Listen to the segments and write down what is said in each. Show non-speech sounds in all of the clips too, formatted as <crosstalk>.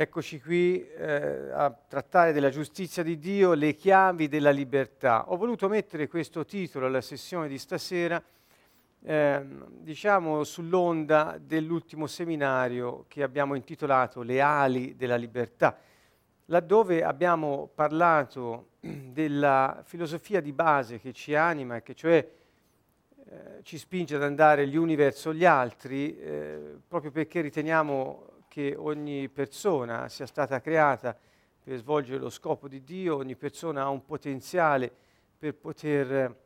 Eccoci qui eh, a trattare della giustizia di Dio, le chiavi della libertà. Ho voluto mettere questo titolo alla sessione di stasera, eh, diciamo sull'onda dell'ultimo seminario che abbiamo intitolato Le ali della libertà, laddove abbiamo parlato <clears throat> della filosofia di base che ci anima, che cioè eh, ci spinge ad andare gli uni verso gli altri, eh, proprio perché riteniamo che ogni persona sia stata creata per svolgere lo scopo di Dio, ogni persona ha un potenziale per poter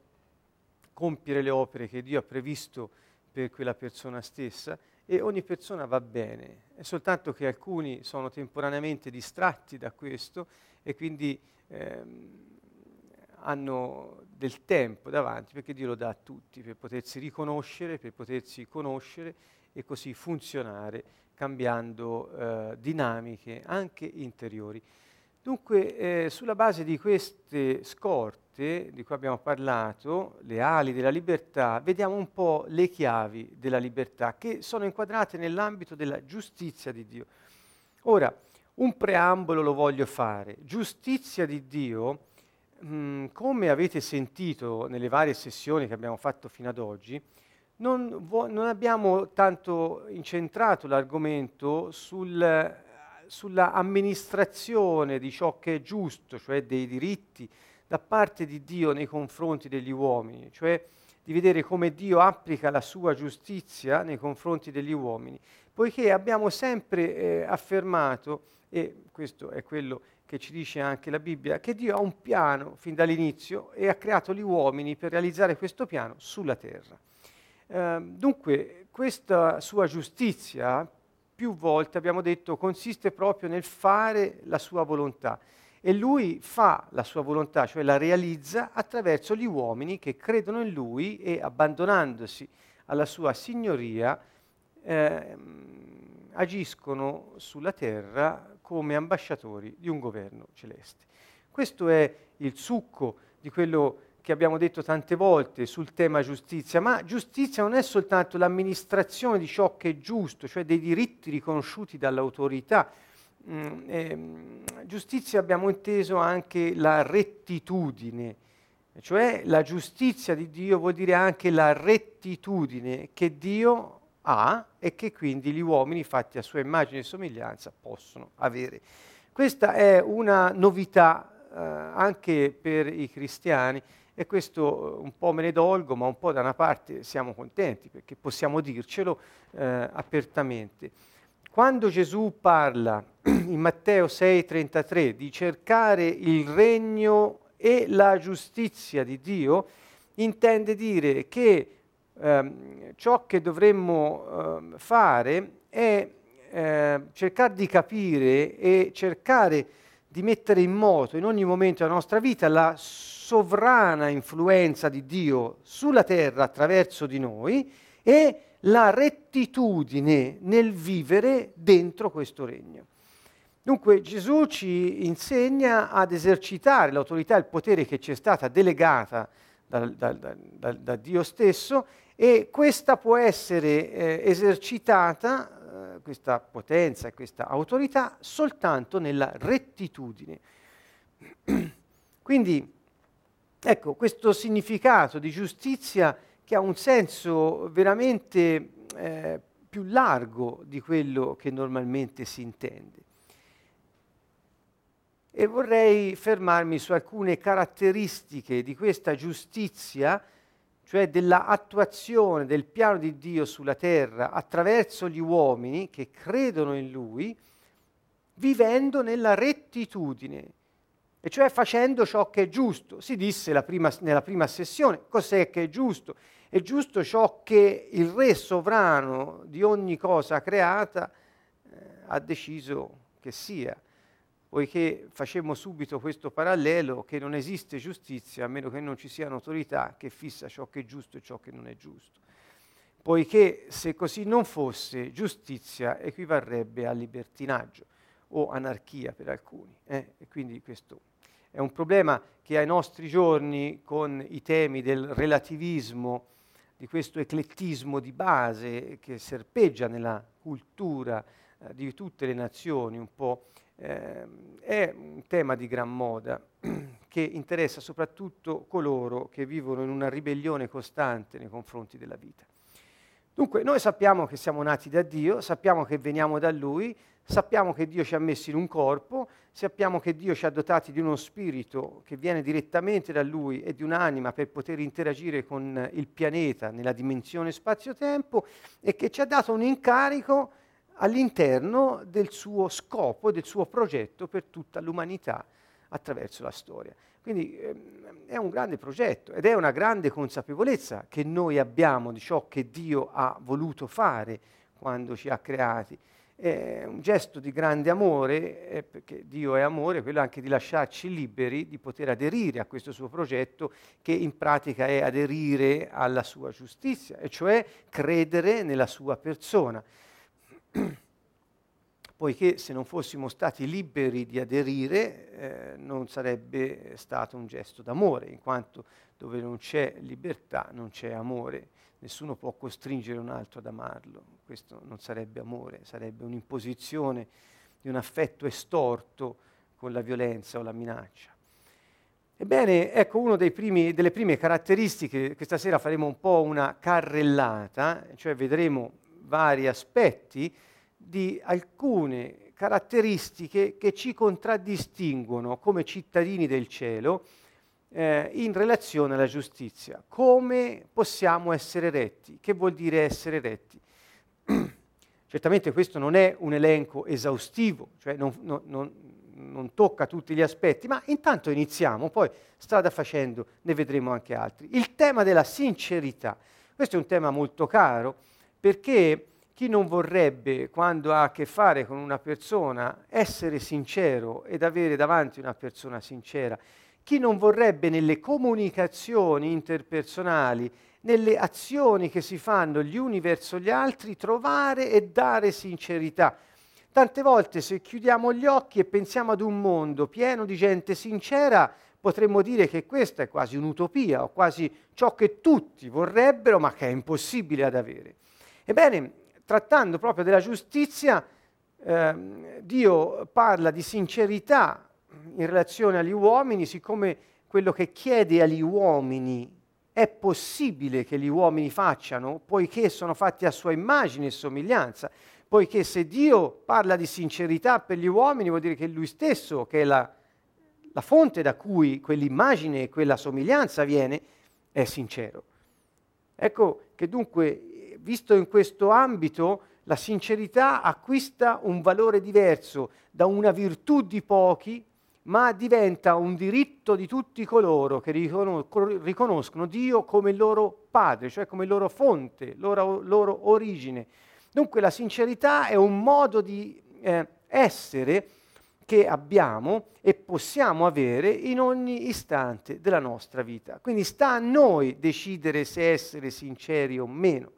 compiere le opere che Dio ha previsto per quella persona stessa e ogni persona va bene, è soltanto che alcuni sono temporaneamente distratti da questo e quindi ehm, hanno del tempo davanti perché Dio lo dà a tutti per potersi riconoscere, per potersi conoscere e così funzionare cambiando eh, dinamiche anche interiori. Dunque, eh, sulla base di queste scorte di cui abbiamo parlato, le ali della libertà, vediamo un po' le chiavi della libertà che sono inquadrate nell'ambito della giustizia di Dio. Ora, un preambolo lo voglio fare. Giustizia di Dio, mh, mm, come avete sentito nelle varie sessioni che abbiamo fatto fino ad oggi, non, vo- non abbiamo tanto incentrato l'argomento sul, sulla amministrazione di ciò che è giusto, cioè dei diritti, da parte di Dio nei confronti degli uomini, cioè di vedere come Dio applica la sua giustizia nei confronti degli uomini, poiché abbiamo sempre eh, affermato, e questo è quello che ci dice anche la Bibbia, che Dio ha un piano fin dall'inizio e ha creato gli uomini per realizzare questo piano sulla terra. Ehm, dunque, questa sua giustizia, più volte abbiamo detto, consiste proprio nel fare la sua volontà. E lui fa la sua volontà, cioè la realizza attraverso gli uomini che credono in lui e abbandonandosi alla sua signoria, eh, agiscono sulla terra come ambasciatori di un governo celeste. Questo è il succo di quello che abbiamo detto tante volte sul tema giustizia, ma giustizia non è soltanto l'amministrazione di ciò che è giusto, cioè dei diritti riconosciuti dall'autorità. Mm, eh, giustizia abbiamo inteso anche la rettitudine, cioè la giustizia di Dio vuol dire anche la rettitudine che Dio ha e che quindi gli uomini fatti a sua immagine e somiglianza possono avere. Questa è una novità eh, anche per i cristiani e questo eh, un po' me ne dolgo, ma un po' da una parte siamo contenti perché possiamo dircelo eh, apertamente. Quando Gesù parla <clears throat> in Matteo 6:33 di cercare il regno e la giustizia di Dio, intende dire che ehm, ciò che dovremmo ehm, fare è eh, cercare di capire e cercare di mettere in moto in ogni momento della nostra vita la sovrana influenza di Dio sulla terra attraverso di noi e la rettitudine nel vivere dentro questo regno. Dunque Gesù ci insegna ad esercitare l'autorità e il potere che ci è stata delegata da, da, da, da Dio stesso e questa può essere eh, esercitata, eh, questa potenza e questa autorità, soltanto nella rettitudine. <clears throat> Quindi Ecco, questo significato di giustizia che ha un senso veramente eh, più largo di quello che normalmente si intende. E vorrei fermarmi su alcune caratteristiche di questa giustizia, cioè dell'attuazione del piano di Dio sulla terra attraverso gli uomini che credono in Lui, vivendo nella rettitudine e cioè facendo ciò che è giusto. Si disse prima, nella prima sessione cos'è che è giusto. È giusto ciò che il re sovrano di ogni cosa creata eh, ha deciso che sia, poiché facemmo subito questo parallelo che non esiste giustizia a meno che non ci sia un'autorità che fissa ciò che è giusto e ciò che non è giusto. Poiché se così non fosse, giustizia equivarrebbe a libertinaggio o anarchia per alcuni. Eh? E quindi questo è un problema che ai nostri giorni, con i temi del relativismo, di questo eclettismo di base che serpeggia nella cultura eh, di tutte le nazioni un po', eh, è un tema di gran moda <clears throat> che interessa soprattutto coloro che vivono in una ribellione costante nei confronti della vita. Dunque, noi sappiamo che siamo nati da Dio, sappiamo che veniamo da Lui, sappiamo che Dio ci ha messi in un corpo, sappiamo che Dio ci ha dotati di uno spirito che viene direttamente da Lui e di un'anima per poter interagire con il pianeta nella dimensione spazio-tempo e che ci ha dato un incarico all'interno del suo scopo, del suo progetto per tutta l'umanità attraverso la storia. Quindi ehm, è un grande progetto ed è una grande consapevolezza che noi abbiamo di ciò che Dio ha voluto fare quando ci ha creati. È un gesto di grande amore, eh, perché Dio è amore, quello anche di lasciarci liberi di poter aderire a questo suo progetto, che in pratica è aderire alla sua giustizia, e cioè credere nella sua persona <clears throat> poiché se non fossimo stati liberi di aderire eh, non sarebbe stato un gesto d'amore, in quanto dove non c'è libertà non c'è amore, nessuno può costringere un altro ad amarlo, questo non sarebbe amore, sarebbe un'imposizione di un affetto estorto con la violenza o la minaccia. Ebbene, ecco una delle prime caratteristiche, questa sera faremo un po' una carrellata, cioè vedremo vari aspetti di alcune caratteristiche che ci contraddistinguono come cittadini del cielo eh, in relazione alla giustizia. Come possiamo essere retti? Che vuol dire essere retti? <clears throat> Certamente questo non è un elenco esaustivo, cioè non, non, non, non, tocca tutti gli aspetti, ma intanto iniziamo, poi strada facendo ne vedremo anche altri. Il tema della sincerità, questo è un tema molto caro perché chi non vorrebbe, quando ha a che fare con una persona, essere sincero ed avere davanti una persona sincera? Chi non vorrebbe nelle comunicazioni interpersonali, nelle azioni che si fanno gli uni verso gli altri, trovare e dare sincerità? Tante volte se chiudiamo gli occhi e pensiamo ad un mondo pieno di gente sincera, potremmo dire che questa è quasi un'utopia o quasi ciò che tutti vorrebbero ma che è impossibile ad avere. Ebbene, trattando proprio della giustizia, eh, Dio parla di sincerità in relazione agli uomini, siccome quello che chiede agli uomini è possibile che gli uomini facciano, poiché sono fatti a sua immagine e somiglianza, poiché se Dio parla di sincerità per gli uomini vuol dire che Lui stesso, che è la, la fonte da cui quell'immagine e quella somiglianza viene, è sincero. Ecco che dunque visto in questo ambito, la sincerità acquista un valore diverso da una virtù di pochi, ma diventa un diritto di tutti coloro che riconoscono Dio come loro padre, cioè come loro fonte, loro, loro origine. Dunque la sincerità è un modo di eh, essere che abbiamo e possiamo avere in ogni istante della nostra vita. Quindi sta a noi decidere se essere sinceri o meno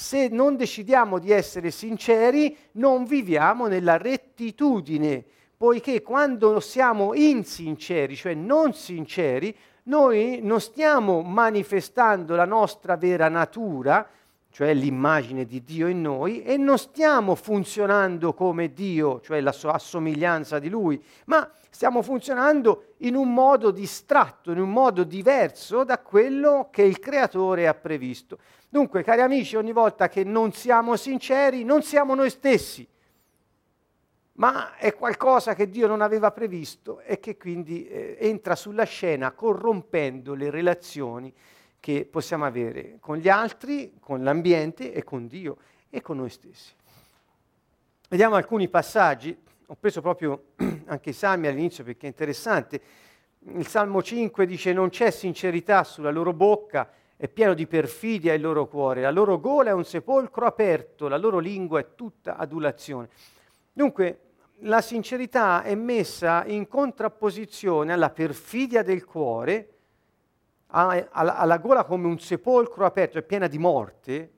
se non decidiamo di essere sinceri, non viviamo nella rettitudine, poiché quando siamo insinceri, cioè non sinceri, noi non stiamo manifestando la nostra vera natura, cioè l'immagine di Dio in noi, e non stiamo funzionando come Dio, cioè la sua assomiglianza di Lui, ma stiamo funzionando in un modo distratto, in un modo diverso da quello che il Creatore ha previsto. Dunque, cari amici, ogni volta che non siamo sinceri, non siamo noi stessi, ma è qualcosa che Dio non aveva previsto e che quindi eh, entra sulla scena corrompendo le relazioni che possiamo avere con gli altri, con l'ambiente e con Dio e con noi stessi. Vediamo alcuni passaggi, ho preso proprio <clears throat> anche i salmi all'inizio perché è interessante. Il Salmo 5 dice non c'è sincerità sulla loro bocca, è pieno di perfidia il loro cuore, la loro gola è un sepolcro aperto, la loro lingua è tutta adulazione. Dunque, la sincerità è messa in contrapposizione alla perfidia del cuore, alla, alla gola come un sepolcro aperto, è piena di morte,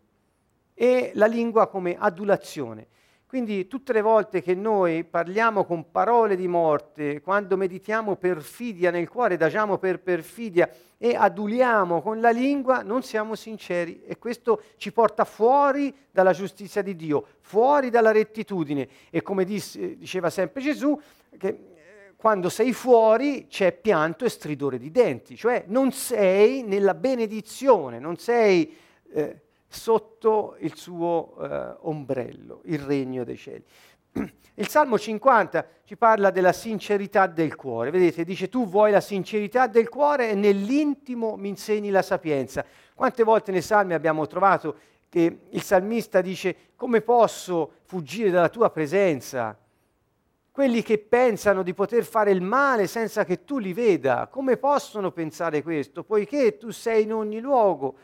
e la lingua come adulazione. Quindi tutte le volte che noi parliamo con parole di morte, quando meditiamo perfidia nel cuore, dagiamo per perfidia e aduliamo con la lingua, non siamo sinceri e questo ci porta fuori dalla giustizia di Dio, fuori dalla rettitudine. E come disse, diceva sempre Gesù, che eh, quando sei fuori c'è pianto e stridore di denti, cioè non sei nella benedizione, non sei... Eh, sotto il suo eh, ombrello, il regno dei cieli. <clears throat> Il Salmo 50 ci parla della sincerità del cuore. Vedete, dice tu vuoi la sincerità del cuore e nell'intimo mi insegni la sapienza. Quante volte nei salmi abbiamo trovato che il salmista dice come posso fuggire dalla tua presenza? Quelli che pensano di poter fare il male senza che tu li veda, come possono pensare questo? Poiché tu sei in ogni luogo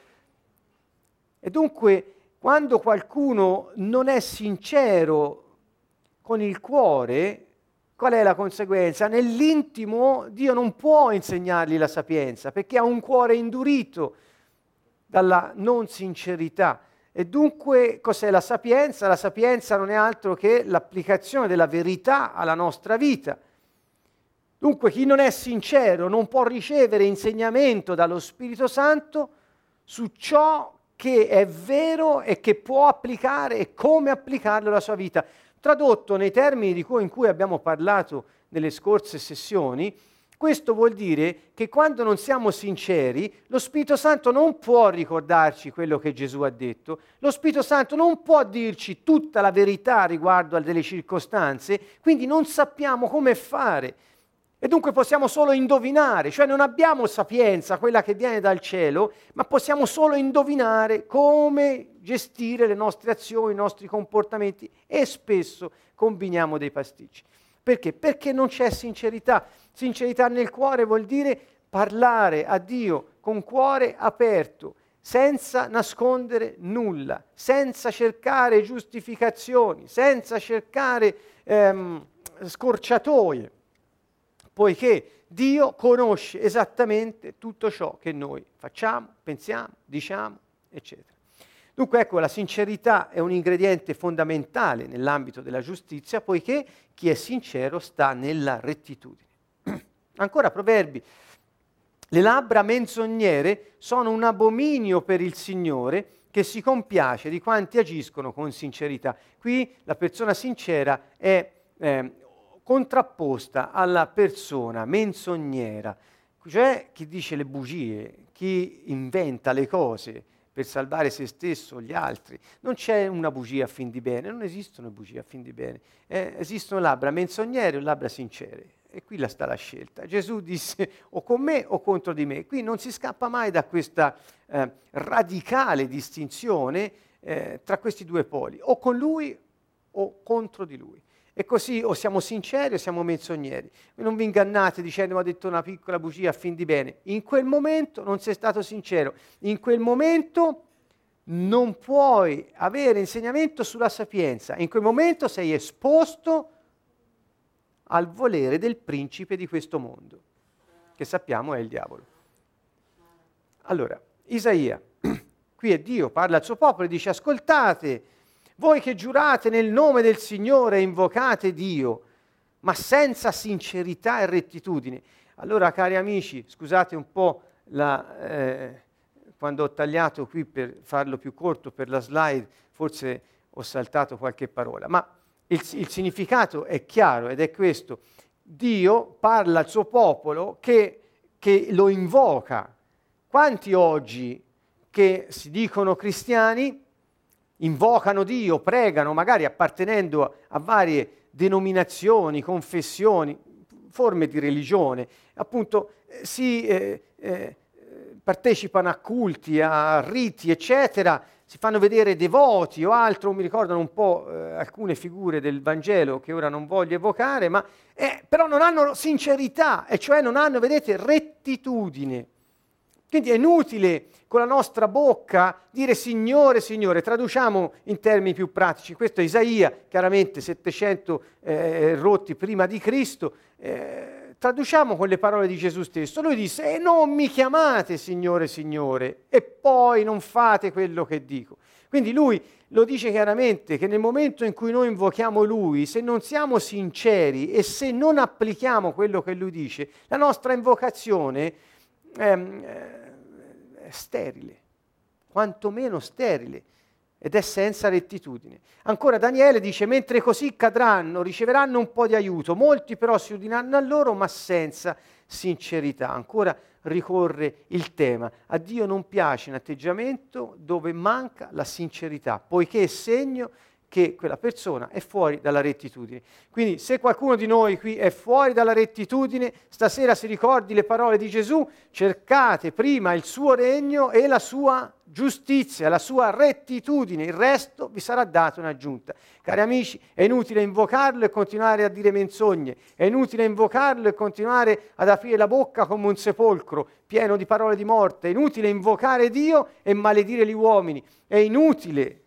e dunque quando qualcuno non è sincero con il cuore, qual è la conseguenza? Nell'intimo Dio non può insegnargli la sapienza perché ha un cuore indurito dalla non sincerità. E dunque cos'è la sapienza? La sapienza non è altro che l'applicazione della verità alla nostra vita. Dunque chi non è sincero non può ricevere insegnamento dallo Spirito Santo su ciò che è vero e che può applicare e come applicarlo alla sua vita. Tradotto nei termini cui, in cui abbiamo parlato nelle scorse sessioni, questo vuol dire che quando non siamo sinceri, lo Spirito Santo non può ricordarci quello che Gesù ha detto, lo Spirito Santo non può dirci tutta la verità riguardo a delle circostanze, quindi non sappiamo come fare. E dunque possiamo solo indovinare, cioè non abbiamo sapienza, quella che viene dal cielo, ma possiamo solo indovinare come gestire le nostre azioni, i nostri comportamenti e spesso combiniamo dei pasticci. Perché? Perché non c'è sincerità. Sincerità nel cuore vuol dire parlare a Dio con cuore aperto, senza nascondere nulla, senza cercare giustificazioni, senza cercare ehm, scorciatoie poiché Dio conosce esattamente tutto ciò che noi facciamo, pensiamo, diciamo, eccetera. Dunque ecco, la sincerità è un ingrediente fondamentale nell'ambito della giustizia, poiché chi è sincero sta nella rettitudine. <clears throat> Ancora proverbi. Le labbra menzognere sono un abominio per il Signore che si compiace di quanti agiscono con sincerità. Qui la persona sincera è eh, contrapposta alla persona menzognera, cioè chi dice le bugie, chi inventa le cose per salvare se stesso o gli altri. Non c'è una bugia a fin di bene, non esistono bugie a fin di bene, eh, esistono labbra menzognere o labbra sincere. E qui la sta la scelta. Gesù disse o con me o contro di me. Qui non si scappa mai da questa eh, radicale distinzione eh, tra questi due poli, o con lui o contro di lui. E così o siamo sinceri o siamo menzogneri. Non vi ingannate dicendo ho detto una piccola bugia a fin di bene. In quel momento non sei stato sincero. In quel momento non puoi avere insegnamento sulla sapienza. In quel momento sei esposto al volere del principe di questo mondo, che sappiamo è il diavolo. Allora, Isaia, <clears throat> qui è Dio, parla al suo popolo e dice ascoltate voi che giurate nel nome del Signore e invocate Dio, ma senza sincerità e rettitudine. Allora, cari amici, scusate un po' la, eh, quando ho tagliato qui per farlo più corto per la slide, forse ho saltato qualche parola, ma il, il significato è chiaro ed è questo. Dio parla al suo popolo che, che lo invoca. Quanti oggi che si dicono cristiani invocano Dio, pregano, magari appartenendo a varie denominazioni, confessioni, forme di religione, appunto eh, si eh, eh, partecipano a culti, a riti, eccetera, si fanno vedere devoti o altro, mi ricordano un po' eh, alcune figure del Vangelo che ora non voglio evocare, ma eh, però non hanno sincerità, e cioè non hanno, vedete, rettitudine. Quindi è inutile con la nostra bocca dire Signore, Signore, traduciamo in termini più pratici. Questo è Isaia, chiaramente 700 eh, rotti prima di Cristo. Eh, traduciamo con le parole di Gesù stesso. Lui disse, e non mi chiamate Signore, Signore, e poi non fate quello che dico. Quindi lui lo dice chiaramente che nel momento in cui noi invochiamo lui, se non siamo sinceri e se non applichiamo quello che lui dice, la nostra invocazione è, è sterile, quantomeno sterile ed è senza rettitudine. Ancora Daniele dice, mentre così cadranno, riceveranno un po' di aiuto, molti però si udiranno a loro, ma senza sincerità. Ancora ricorre il tema, a Dio non piace un atteggiamento dove manca la sincerità, poiché è segno che quella persona è fuori dalla rettitudine. Quindi se qualcuno di noi qui è fuori dalla rettitudine, stasera si ricordi le parole di Gesù, cercate prima il suo regno e la sua giustizia, la sua rettitudine, il resto vi sarà dato in aggiunta. Cari amici, è inutile invocarlo e continuare a dire menzogne, è inutile invocarlo e continuare ad aprire la bocca come un sepolcro pieno di parole di morte, è inutile invocare Dio e maledire gli uomini, è inutile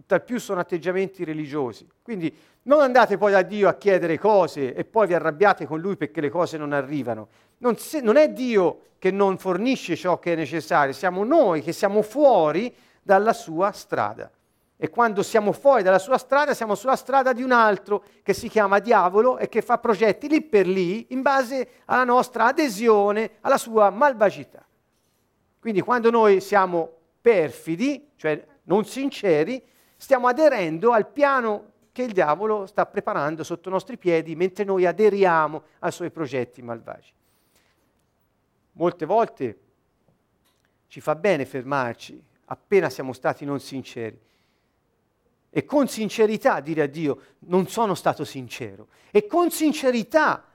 tutt'al più sono atteggiamenti religiosi. Quindi non andate poi da Dio a chiedere cose e poi vi arrabbiate con Lui perché le cose non arrivano. Non, se, non è Dio che non fornisce ciò che è necessario, siamo noi che siamo fuori dalla sua strada. E quando siamo fuori dalla sua strada, siamo sulla strada di un altro che si chiama diavolo e che fa progetti lì per lì in base alla nostra adesione alla sua malvagità. Quindi quando noi siamo perfidi, cioè non sinceri, stiamo aderendo al piano che il diavolo sta preparando sotto i nostri piedi mentre noi aderiamo ai suoi progetti malvagi. Molte volte ci fa bene fermarci appena siamo stati non sinceri e con sincerità dire a Dio non sono stato sincero e con sincerità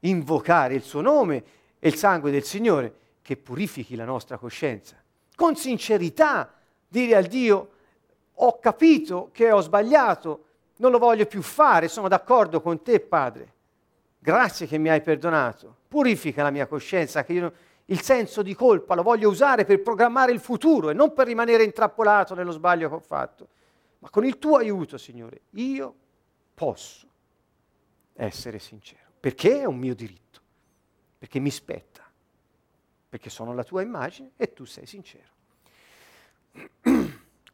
invocare il suo nome e il sangue del Signore che purifichi la nostra coscienza. Con sincerità dire al Dio ho capito che ho sbagliato, non lo voglio più fare, sono d'accordo con te, Padre. Grazie che mi hai perdonato. Purifica la mia coscienza, che io il senso di colpa lo voglio usare per programmare il futuro e non per rimanere intrappolato nello sbaglio che ho fatto. Ma con il tuo aiuto, Signore, io posso essere sincero, perché è un mio diritto, perché mi spetta, perché sono la tua immagine e tu sei sincero.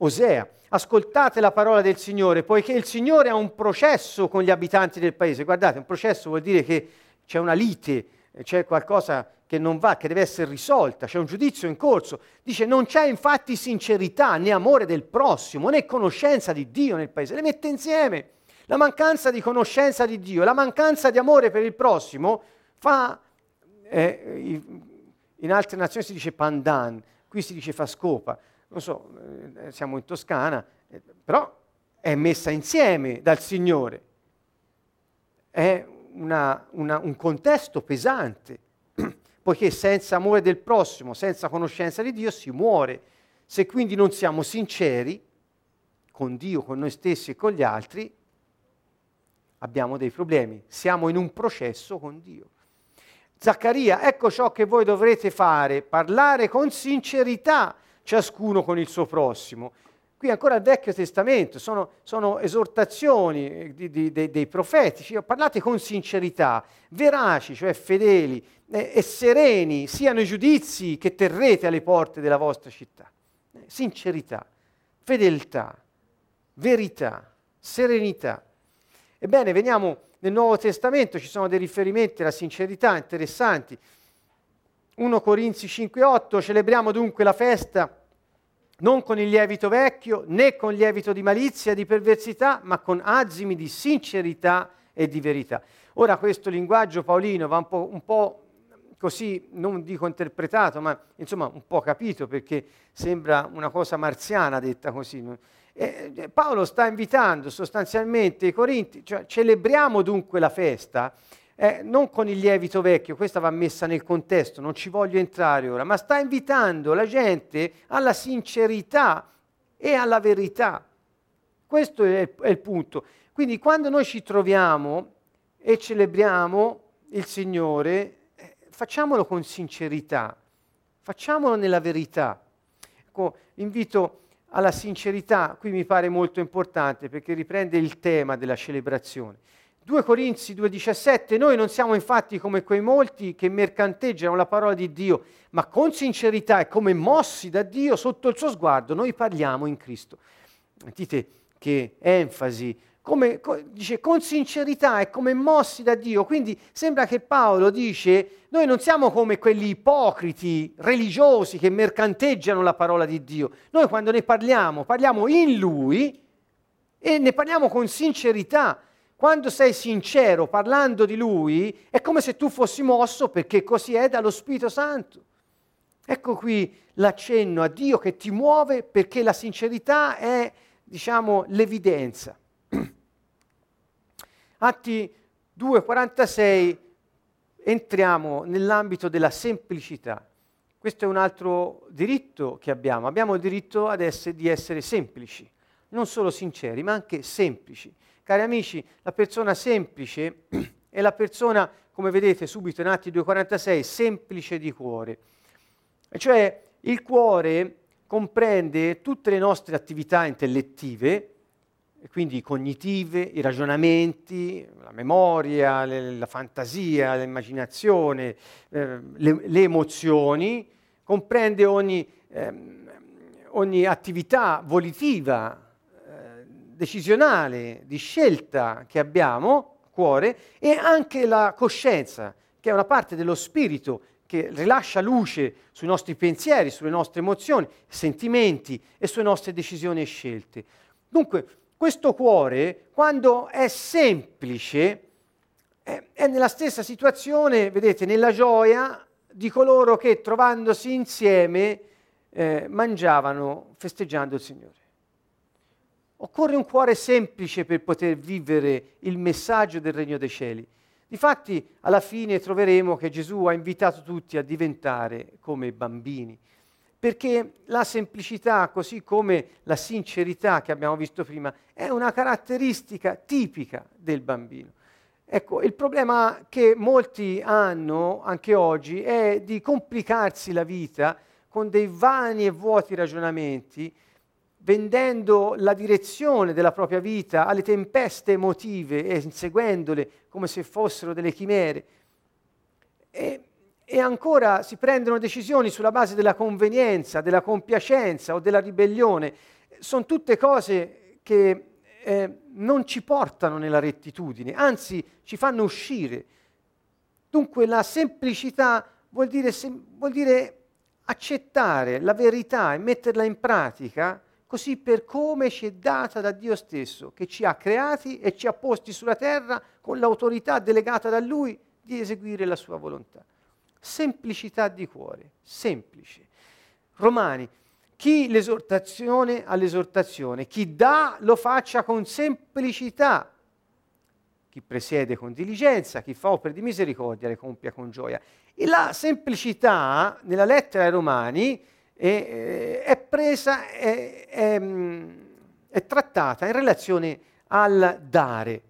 Osea, ascoltate la parola del Signore, poiché il Signore ha un processo con gli abitanti del paese. Guardate, un processo vuol dire che c'è una lite, c'è qualcosa che non va, che deve essere risolta, c'è un giudizio in corso. Dice non c'è infatti sincerità né amore del prossimo né conoscenza di Dio nel paese. Le mette insieme. La mancanza di conoscenza di Dio, la mancanza di amore per il prossimo fa, eh, in altre nazioni si dice pandan, qui si dice fa scopa non so, eh, siamo in Toscana, eh, però è messa insieme dal Signore. È una, una, un contesto pesante, <clears throat> poiché senza amore del prossimo, senza conoscenza di Dio si muore. Se quindi non siamo sinceri con Dio, con noi stessi e con gli altri, abbiamo dei problemi. Siamo in un processo con Dio. Zaccaria, ecco ciò che voi dovrete fare, parlare con sincerità ciascuno con il suo prossimo. Qui ancora il Vecchio Testamento, sono, sono esortazioni di, di, di, dei profeti, cioè, parlate con sincerità, veraci, cioè fedeli eh, e sereni, siano i giudizi che terrete alle porte della vostra città. Eh, sincerità, fedeltà, verità, serenità. Ebbene, veniamo nel Nuovo Testamento, ci sono dei riferimenti alla sincerità interessanti. 1 Corinzi 5:8, celebriamo dunque la festa non con il lievito vecchio né con lievito di malizia, di perversità, ma con azimi di sincerità e di verità. Ora questo linguaggio paolino va un po', un po', così, non dico interpretato, ma insomma un po' capito perché sembra una cosa marziana detta così. E Paolo sta invitando sostanzialmente i Corinti, cioè celebriamo dunque la festa eh, non con il lievito vecchio, questa va messa nel contesto, non ci voglio entrare ora, ma sta invitando la gente alla sincerità e alla verità. Questo è è il punto. Quindi quando noi ci troviamo e celebriamo il Signore, eh, facciamolo con sincerità, facciamolo nella verità. Ecco, invito alla sincerità, qui mi pare molto importante perché riprende il tema della celebrazione. 2 Corinzi 2,17, noi non siamo infatti come quei molti che mercanteggiano la parola di Dio, ma con sincerità e come mossi da Dio sotto il suo sguardo, noi parliamo in Cristo. Dite che enfasi, come, dice con sincerità e come mossi da Dio. Quindi sembra che Paolo dice, noi non siamo come quelli ipocriti religiosi che mercanteggiano la parola di Dio. Noi quando ne parliamo, parliamo in Lui e ne parliamo con sincerità quando sei sincero parlando di Lui, è come se tu fossi mosso perché così è dallo Spirito Santo. Ecco qui l'accenno a Dio che ti muove perché la sincerità è, diciamo, l'evidenza. <clears throat> Atti 2,46 entriamo nell'ambito della semplicità. Questo è un altro diritto che abbiamo. Abbiamo il diritto ad essere, di essere semplici, non solo sinceri, ma anche semplici. Cari amici, la persona semplice è la persona, come vedete subito in Atti 2.46, semplice di cuore. Cioè il cuore comprende tutte le nostre attività intellettive, quindi cognitive, i ragionamenti, la memoria, le, la fantasia, l'immaginazione, eh, le, le, emozioni, comprende ogni, eh, ogni attività volitiva, decisionale, di scelta che abbiamo, cuore, e anche la coscienza, che è una parte dello spirito che rilascia luce sui nostri pensieri, sulle nostre emozioni, sentimenti e sulle nostre decisioni e scelte. Dunque, questo cuore, quando è semplice, è, nella stessa situazione, vedete, nella gioia di coloro che trovandosi insieme eh, mangiavano festeggiando il Signore. Occorre un cuore semplice per poter vivere il messaggio del regno dei cieli. Difatti, alla fine troveremo che Gesù ha invitato tutti a diventare come bambini, perché la semplicità, così come la sincerità che abbiamo visto prima, è una caratteristica tipica del bambino. Ecco, il problema che molti hanno anche oggi è di complicarsi la vita con dei vani e vuoti ragionamenti vendendo la direzione della propria vita alle tempeste emotive e inseguendole come se fossero delle chimere. E, e ancora si prendono decisioni sulla base della convenienza, della compiacenza o della ribellione. Sono tutte cose che eh, non ci portano nella rettitudine, anzi ci fanno uscire. Dunque la semplicità vuol dire, sem- vuol dire accettare la verità e metterla in pratica così per come ci è data da Dio stesso, che ci ha creati e ci ha posti sulla terra con l'autorità delegata da Lui di eseguire la sua volontà. Semplicità di cuore, semplice. Romani, chi l'esortazione all'esortazione, chi dà lo faccia con semplicità, chi presiede con diligenza, chi fa opere di misericordia le compia con gioia. E la semplicità nella lettera ai Romani è, è presa, è, è, è trattata in relazione al dare.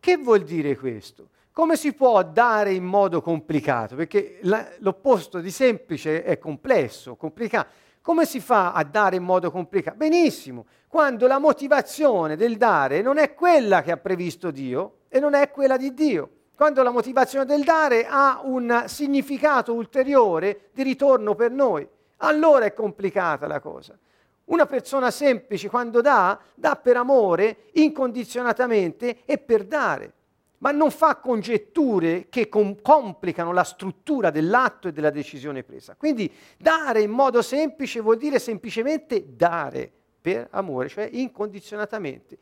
Che vuol dire questo? Come si può dare in modo complicato? Perché la, l'opposto di semplice è complesso, complicato. Come si fa a dare in modo complicato? Benissimo, quando la motivazione del dare non è quella che ha previsto Dio e non è quella di Dio. Quando la motivazione del dare ha un significato ulteriore di ritorno per noi allora è complicata la cosa. Una persona semplice quando dà, dà per amore, incondizionatamente e per dare, ma non fa congetture che com- complicano la struttura dell'atto e della decisione presa. Quindi dare in modo semplice vuol dire semplicemente dare per amore, cioè incondizionatamente.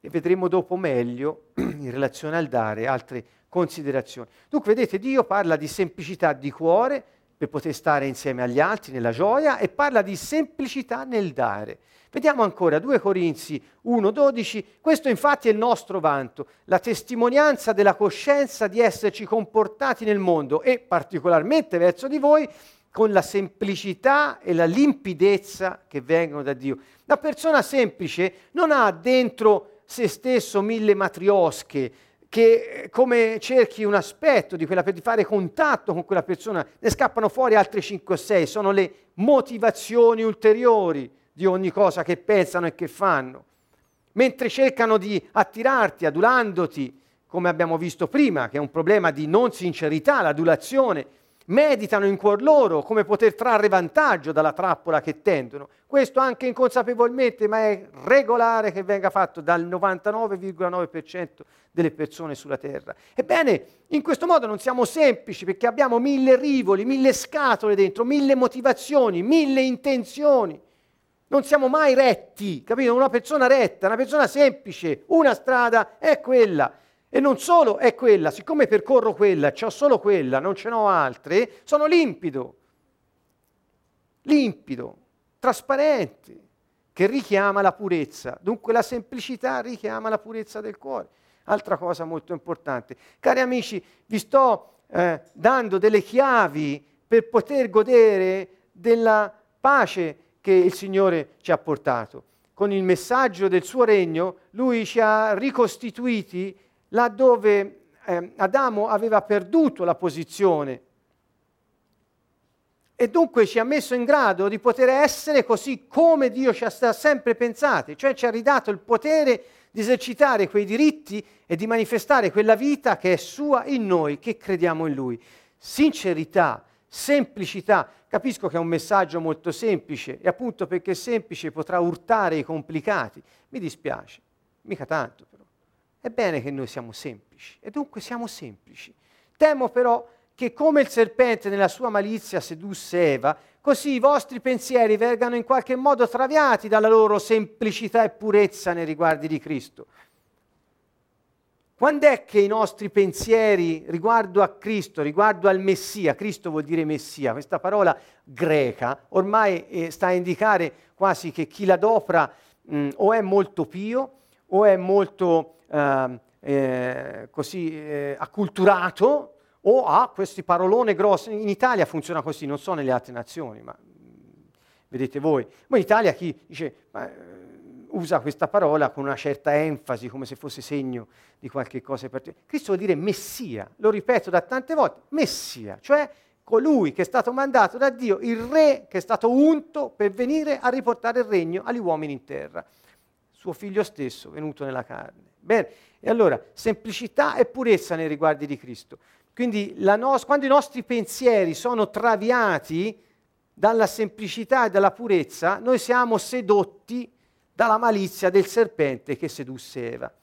E vedremo dopo meglio, in relazione al dare, altre considerazioni. Dunque, vedete, Dio parla di semplicità di cuore, per poter stare insieme agli altri nella gioia e parla di semplicità nel dare. Vediamo ancora 2 Corinzi 1:12, questo infatti è il nostro vanto, la testimonianza della coscienza di esserci comportati nel mondo e particolarmente verso di voi con la semplicità e la limpidezza che vengono da Dio. La persona semplice non ha dentro se stesso mille matriosche, che eh, come cerchi un aspetto di, quella, di fare contatto con quella persona, ne scappano fuori altre 5 o 6, sono le motivazioni ulteriori di ogni cosa che pensano e che fanno. mentre cercano di attirarti adulandoti, come abbiamo visto prima, che è un problema di non sincerità, l'adulazione, meditano in cuor loro come poter trarre vantaggio dalla trappola che tendono. Questo anche inconsapevolmente, ma è regolare che venga fatto dal 99,9% delle persone sulla terra. Ebbene, in questo modo non siamo semplici perché abbiamo mille rivoli, mille scatole dentro, mille motivazioni, mille intenzioni. Non siamo mai retti, capito? Una persona retta, una persona semplice, una strada è quella. E non solo è quella, siccome percorro quella, ho solo quella, non ce n'ho altre, sono limpido, limpido, trasparente, che richiama la purezza. Dunque la semplicità richiama la purezza del cuore. Altra cosa molto importante. Cari amici, vi sto eh, dando delle chiavi per poter godere della pace che il Signore ci ha portato. Con il messaggio del suo regno, Lui ci ha ricostituiti laddove eh, Adamo aveva perduto la posizione e dunque ci ha messo in grado di poter essere così come Dio ci ha sempre pensati, cioè ci ha ridato il potere di esercitare quei diritti e di manifestare quella vita che è sua in noi, che crediamo in Lui. Sincerità, semplicità. Capisco che è un messaggio molto semplice e appunto perché è semplice potrà urtare i complicati. Mi dispiace, mica tanto. È bene che noi siamo semplici e dunque siamo semplici. Temo però che come il serpente nella sua malizia sedusse Eva, così i vostri pensieri vengano in qualche modo traviati dalla loro semplicità e purezza nei riguardi di Cristo. Quando è che i nostri pensieri riguardo a Cristo, riguardo al Messia, Cristo vuol dire Messia, questa parola greca ormai eh, sta a indicare quasi che chi l'adopra mh, o è molto pio o è molto eh, eh, così eh, acculturato o ha questi parolone grossi. In Italia funziona così, non so nelle altre nazioni, ma vedete voi. Ma in Italia chi dice, ma, eh, usa questa parola con una certa enfasi, come se fosse segno di qualche cosa particolare. Cristo vuol dire Messia, lo ripeto da tante volte, Messia, cioè colui che è stato mandato da Dio, il re che è stato unto per venire a riportare il regno agli uomini in terra, suo figlio stesso venuto nella carne. Bene, e allora semplicità e purezza nei riguardi di Cristo. Quindi no- quando i nostri pensieri sono traviati dalla semplicità e dalla purezza, noi siamo sedotti dalla malizia del serpente che sedusse Eva.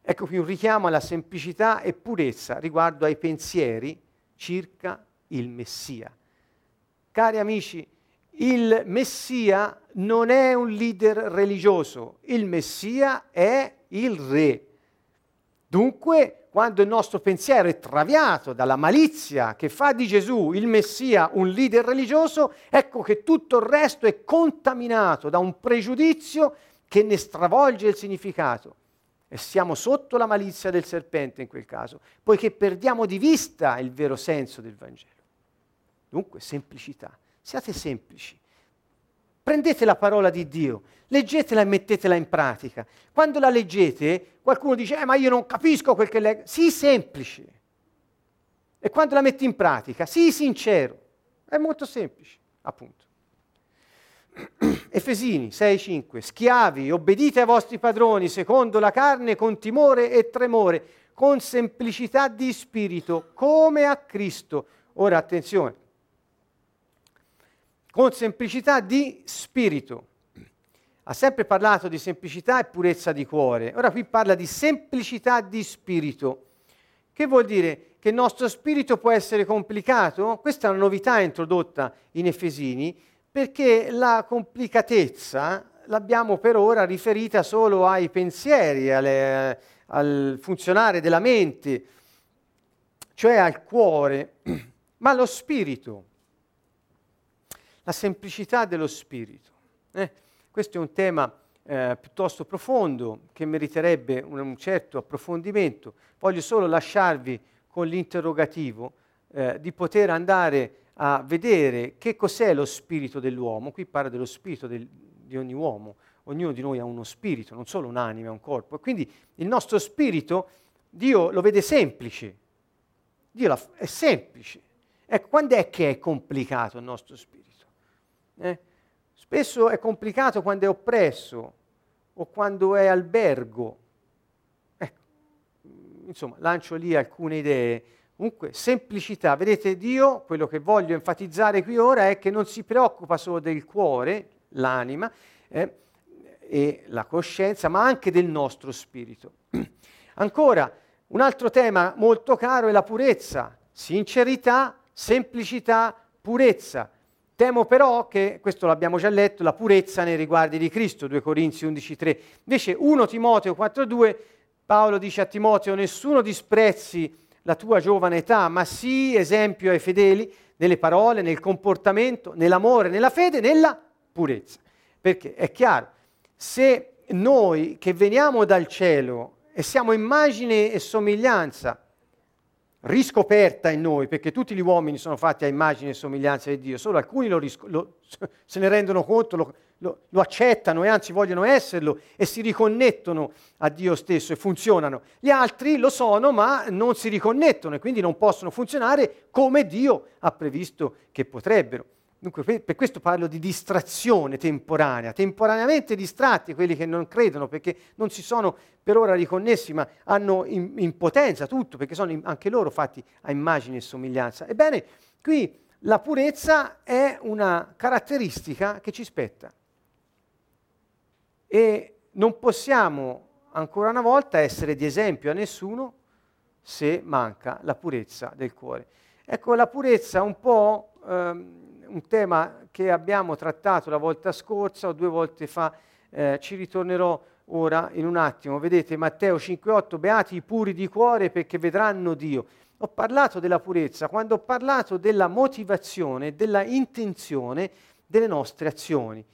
Ecco qui un richiamo alla semplicità e purezza riguardo ai pensieri circa il Messia. Cari amici, il Messia non è un leader religioso, il Messia è il re. Dunque, quando il nostro pensiero è traviato dalla malizia che fa di Gesù il Messia un leader religioso, ecco che tutto il resto è contaminato da un pregiudizio che ne stravolge il significato. E siamo sotto la malizia del serpente in quel caso, poiché perdiamo di vista il vero senso del Vangelo. Dunque, semplicità. Siate semplici. Prendete la parola di Dio, leggetela e mettetela in pratica. Quando la leggete, qualcuno dice, eh, ma io non capisco quel che leggo. Sii semplice. E quando la metti in pratica, sii sincero. È molto semplice, appunto. <clears throat> Efesini 6:5 Schiavi, obbedite ai vostri padroni secondo la carne con timore e tremore, con semplicità di spirito, come a Cristo. Ora attenzione, con semplicità di spirito. Ha sempre parlato di semplicità e purezza di cuore. Ora qui parla di semplicità di spirito. Che vuol dire? Che il nostro spirito può essere complicato? Questa è una novità introdotta in Efesini, perché la complicatezza l'abbiamo per ora riferita solo ai pensieri, alle, al funzionare della mente, cioè al cuore, <clears throat> ma lo spirito la semplicità dello spirito. Eh, questo è un tema eh, piuttosto profondo che meriterebbe un, un, certo approfondimento. Voglio solo lasciarvi con l'interrogativo eh, di poter andare a vedere che cos'è lo spirito dell'uomo. Qui parla dello spirito del, di ogni uomo. Ognuno di noi ha uno spirito, non solo un'anima, un corpo. E quindi il nostro spirito, Dio lo vede semplice. Dio la, è semplice. Ecco, quando è che è complicato il nostro spirito? Eh? Spesso è complicato quando è oppresso o quando è albergo. Ecco, insomma, lancio lì alcune idee. Comunque, semplicità. Vedete, Dio, quello che voglio enfatizzare qui ora è che non si preoccupa solo del cuore, l'anima eh, e la coscienza, ma anche del nostro spirito. <clears throat> Ancora, un altro tema molto caro è la purezza, sincerità, semplicità, purezza. Temo però che, questo l'abbiamo già letto, la purezza nei riguardi di Cristo, 2 Corinzi 11.3. Invece 1 Timoteo 4.2, Paolo dice a Timoteo, nessuno disprezzi la tua giovane età, ma sii esempio ai fedeli nelle parole, nel comportamento, nell'amore, nella fede, nella purezza. Perché è chiaro, se noi che veniamo dal cielo e siamo immagine e somiglianza riscoperta in noi, perché tutti gli uomini sono fatti a immagine e somiglianza di Dio, solo alcuni lo lo, se ne rendono conto, lo, lo, accettano e anzi vogliono esserlo e si riconnettono a Dio stesso e funzionano. Gli altri lo sono ma non si riconnettono e quindi non possono funzionare come Dio ha previsto che potrebbero. Dunque, per questo parlo di distrazione temporanea, temporaneamente distratti quelli che non credono perché non si sono per ora riconnessi, ma hanno in, in potenza tutto, perché sono in, anche loro fatti a immagine e somiglianza. Ebbene, qui la purezza è una caratteristica che ci spetta e non possiamo ancora una volta essere di esempio a nessuno se manca la purezza del cuore. Ecco, la purezza un po'... Ehm, un tema che abbiamo trattato la volta scorsa o due volte fa, eh, ci ritornerò ora in un attimo. Vedete Matteo 5,8, beati i puri di cuore perché vedranno Dio. Ho parlato della purezza quando ho parlato della motivazione, della intenzione delle nostre azioni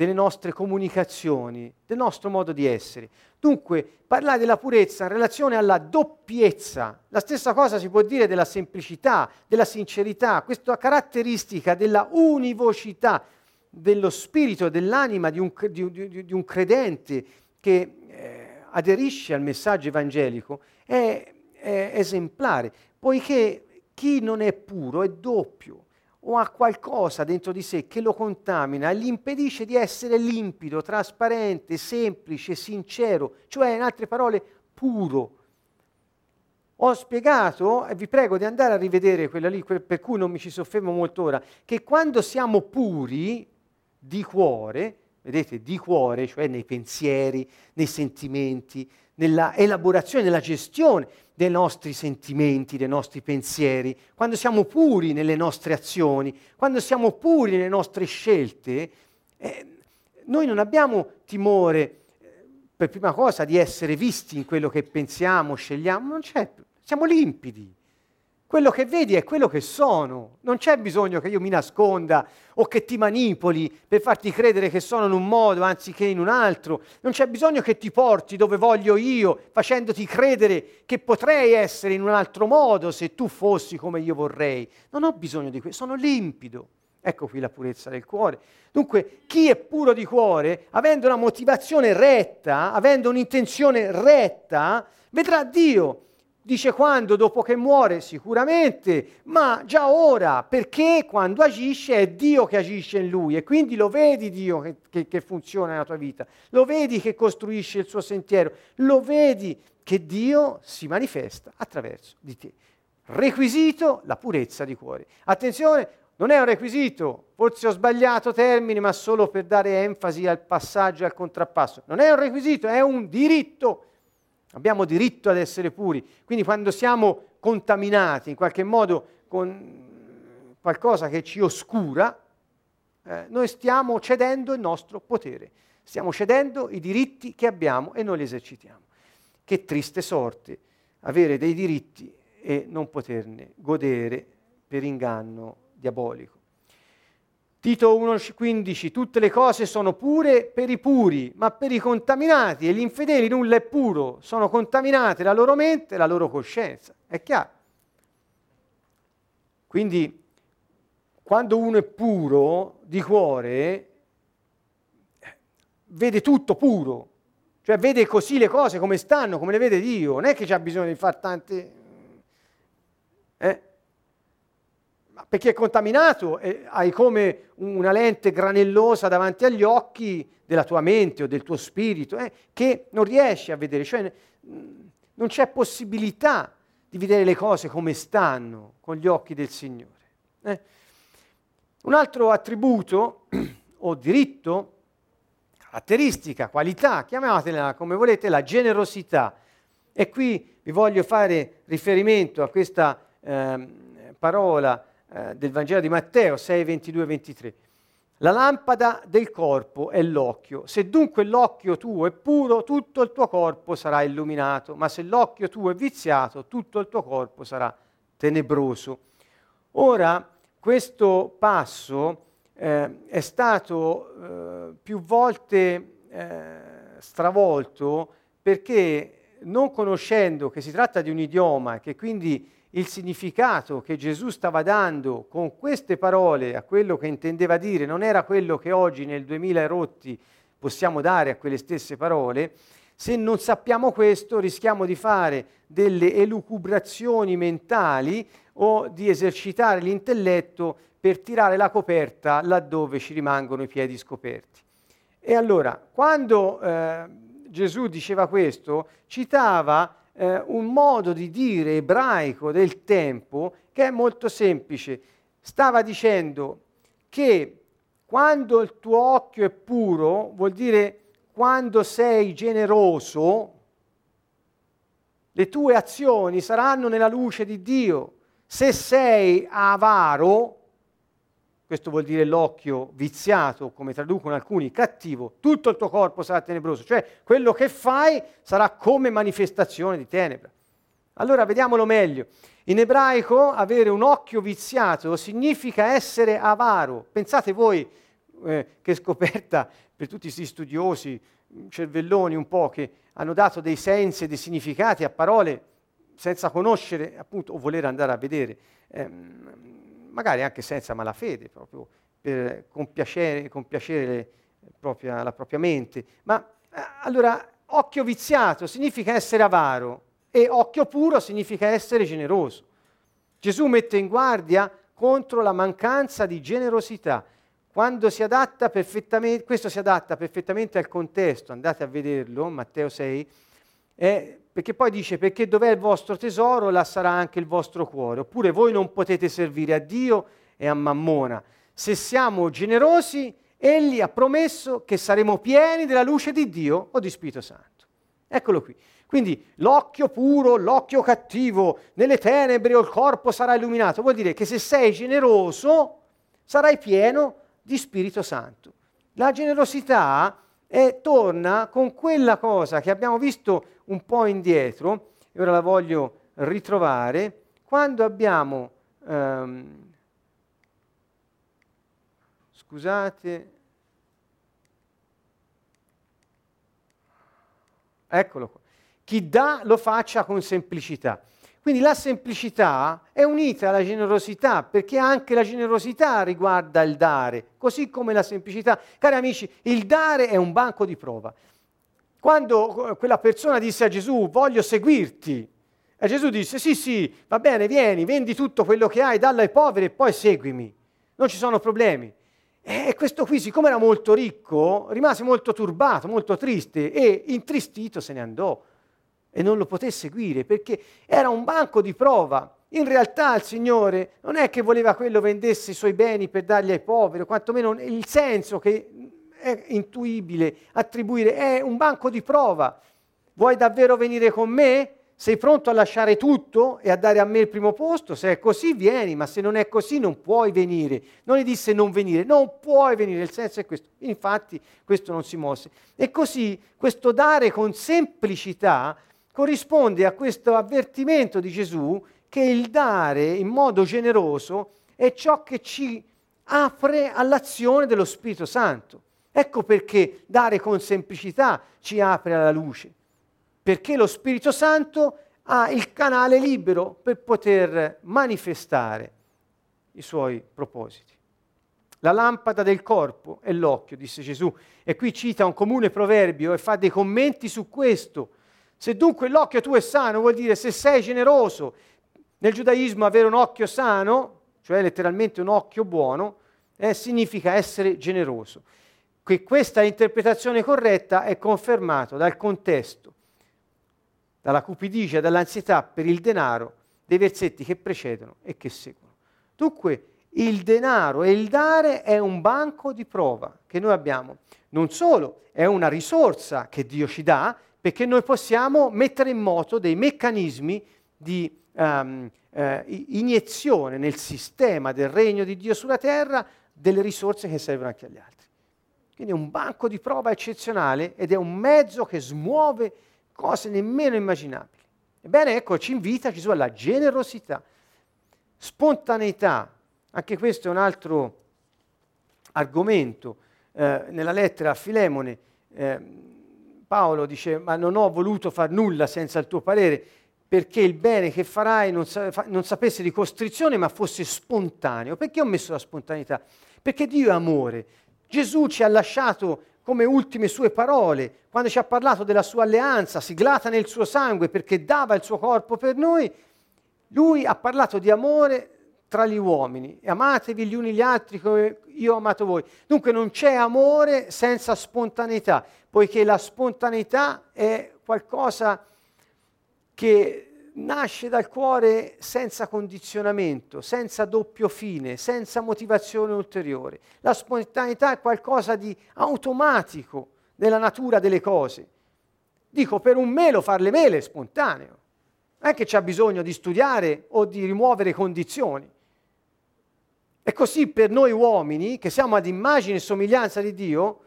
delle nostre comunicazioni, del nostro modo di essere. Dunque, parlare della purezza in relazione alla doppiezza, la stessa cosa si può dire della semplicità, della sincerità, questa caratteristica della univocità dello spirito e dell'anima di un, di, di, di un, credente che eh, aderisce al messaggio evangelico è, è esemplare, poiché chi non è puro è doppio o ha qualcosa dentro di sé che lo contamina e gli impedisce di essere limpido, trasparente, semplice, sincero, cioè in altre parole puro. Ho spiegato, e vi prego di andare a rivedere quella lì, per cui non mi ci soffermo molto ora, che quando siamo puri di cuore, vedete, di cuore, cioè nei pensieri, nei sentimenti, nella elaborazione, nella gestione dei nostri sentimenti, dei nostri pensieri, quando siamo puri nelle nostre azioni, quando siamo puri nelle nostre scelte, eh, noi non abbiamo timore, eh, per prima cosa, di essere visti in quello che pensiamo, scegliamo, non c'è, siamo limpidi. Quello che vedi è quello che sono. Non c'è bisogno che io mi nasconda o che ti manipoli per farti credere che sono in un modo anziché in un altro. Non c'è bisogno che ti porti dove voglio io, facendoti credere che potrei essere in un altro modo se tu fossi come io vorrei. Non ho bisogno di questo, sono limpido. Ecco qui la purezza del cuore. Dunque, chi è puro di cuore, avendo una motivazione retta, avendo un'intenzione retta, vedrà Dio Dice quando, dopo che muore, sicuramente, ma già ora, perché quando agisce è Dio che agisce in lui. E quindi lo vedi Dio che, che, che, funziona nella tua vita, lo vedi che costruisce il suo sentiero, lo vedi che Dio si manifesta attraverso di te. Requisito la purezza di cuore. Attenzione, non è un requisito, forse ho sbagliato termini, ma solo per dare enfasi al passaggio e al contrappasso. Non è un requisito, è un diritto Abbiamo diritto ad essere puri. Quindi quando siamo contaminati in qualche modo con qualcosa che ci oscura, eh, noi stiamo cedendo il nostro potere, stiamo cedendo i diritti che abbiamo e non li esercitiamo. Che triste sorte avere dei diritti e non poterne godere per inganno diabolico. Tito 1,15 tutte le cose sono pure per i puri, ma per i contaminati e gli infedeli nulla è puro, sono contaminate la loro mente e la loro coscienza. È chiaro? Quindi quando uno è puro di cuore, vede tutto puro, cioè vede così le cose come stanno, come le vede Dio, non è che c'ha bisogno di fare tante... Eh? Perché è contaminato e hai come una lente granellosa davanti agli occhi della tua mente o del tuo spirito eh, che non riesci a vedere, cioè non c'è possibilità di vedere le cose come stanno con gli occhi del Signore. Eh. Un altro attributo <clears throat> o diritto, caratteristica, qualità, chiamatela come volete, la generosità. E qui vi voglio fare riferimento a questa eh, parola eh, del Vangelo di Matteo 6, 22, 23. La lampada del corpo è l'occhio. Se dunque l'occhio tuo è puro, tutto il tuo corpo sarà illuminato, ma se l'occhio tuo è viziato, tutto il tuo corpo sarà tenebroso. Ora, questo passo eh, è stato eh, più volte eh, stravolto perché non conoscendo che si tratta di un idioma che quindi il significato che Gesù stava dando con queste parole a quello che intendeva dire non era quello che oggi nel 2000 rotti possiamo dare a quelle stesse parole, se non sappiamo questo rischiamo di fare delle elucubrazioni mentali o di esercitare l'intelletto per tirare la coperta laddove ci rimangono i piedi scoperti. E allora, quando eh, Gesù diceva questo, citava eh, un modo di dire ebraico del tempo che è molto semplice. Stava dicendo che quando il tuo occhio è puro, vuol dire quando sei generoso, le tue azioni saranno nella luce di Dio. Se sei avaro, questo vuol dire l'occhio viziato, come traducono alcuni, cattivo, tutto il tuo corpo sarà tenebroso, cioè quello che fai sarà come manifestazione di tenebra. Allora vediamolo meglio. In ebraico avere un occhio viziato significa essere avaro. Pensate voi eh, che scoperta per tutti questi studiosi, cervelloni un po' che hanno dato dei sensi e dei significati a parole senza conoscere appunto o voler andare a vedere. Eh, magari anche senza malafede, proprio per compiacere, compiacere propria, la propria mente. Ma eh, allora, occhio viziato significa essere avaro e occhio puro significa essere generoso. Gesù mette in guardia contro la mancanza di generosità. Quando si adatta perfettamente, questo si adatta perfettamente al contesto, andate a vederlo, Matteo 6, è perché poi dice perché dov'è il vostro tesoro, là sarà anche il vostro cuore. Oppure voi non potete servire a Dio e a Mammona. Se siamo generosi, Egli ha promesso che saremo pieni della luce di Dio o di Spirito Santo. Eccolo qui. Quindi l'occhio puro, l'occhio cattivo, nelle tenebre o il corpo sarà illuminato. Vuol dire che se sei generoso sarai pieno di Spirito Santo. La generosità è, torna con quella cosa che abbiamo visto un po' indietro, e ora la voglio ritrovare, quando abbiamo, ehm, scusate, eccolo qua, chi dà lo faccia con semplicità. Quindi la semplicità è unita alla generosità, perché anche la generosità riguarda il dare, così come la semplicità. Cari amici, il dare è un banco di prova. Quando quella persona disse a Gesù, voglio seguirti, e Gesù disse, sì, sì, va bene, vieni, vendi tutto quello che hai, dallo ai poveri e poi seguimi. Non ci sono problemi. E questo qui, siccome era molto ricco, rimase molto turbato, molto triste e intristito se ne andò e non lo poté seguire perché era un banco di prova. In realtà il Signore non è che voleva quello vendesse i suoi beni per darli ai poveri, o quantomeno il senso che è intuibile attribuire, è un banco di prova. Vuoi davvero venire con me? Sei pronto a lasciare tutto e a dare a me il primo posto? Se è così, vieni, ma se non è così non puoi venire. Non gli disse non venire, non puoi venire, il senso è questo. Infatti questo non si mosse. E così questo dare con semplicità corrisponde a questo avvertimento di Gesù che il dare in modo generoso è ciò che ci apre all'azione dello Spirito Santo. Ecco perché dare con semplicità ci apre alla luce, perché lo Spirito Santo ha il canale libero per poter manifestare i suoi propositi. La lampada del corpo è l'occhio, disse Gesù, e qui cita un comune proverbio e fa dei commenti su questo. Se dunque l'occhio tuo è sano, vuol dire se sei generoso. Nel giudaismo avere un occhio sano cioè letteralmente un occhio buono, eh, significa essere generoso. Che questa interpretazione corretta è confermata dal contesto, dalla cupidigia, dall'ansietà per il denaro dei versetti che precedono e che seguono. Dunque, il denaro e il dare è un banco di prova che noi abbiamo. Non solo, è una risorsa che Dio ci dà perché noi possiamo mettere in moto dei meccanismi di um, eh, iniezione nel sistema del regno di Dio sulla terra delle risorse che servono anche agli altri. Quindi è un banco di prova eccezionale ed è un mezzo che smuove cose nemmeno immaginabili. Ebbene, ecco, ci invita Gesù alla generosità, spontaneità, anche questo è un altro argomento. Eh, nella lettera a Filemone eh, Paolo dice ma non ho voluto far nulla senza il tuo parere perché il bene che farai non, sa- non sapesse di costrizione ma fosse spontaneo. Perché ho messo la spontaneità? Perché Dio è amore. Gesù ci ha lasciato come ultime sue parole, quando ci ha parlato della sua alleanza siglata nel suo sangue perché dava il suo corpo per noi, lui ha parlato di amore tra gli uomini, amatevi gli uni gli altri come io ho amato voi. Dunque non c'è amore senza spontaneità, poiché la spontaneità è qualcosa che nasce dal cuore senza condizionamento, senza doppio fine, senza motivazione ulteriore. La spontaneità è qualcosa di automatico nella natura delle cose. Dico, per un melo far le mele è spontaneo, non è che c'è bisogno di studiare o di rimuovere condizioni. E così per noi uomini, che siamo ad immagine e somiglianza di Dio,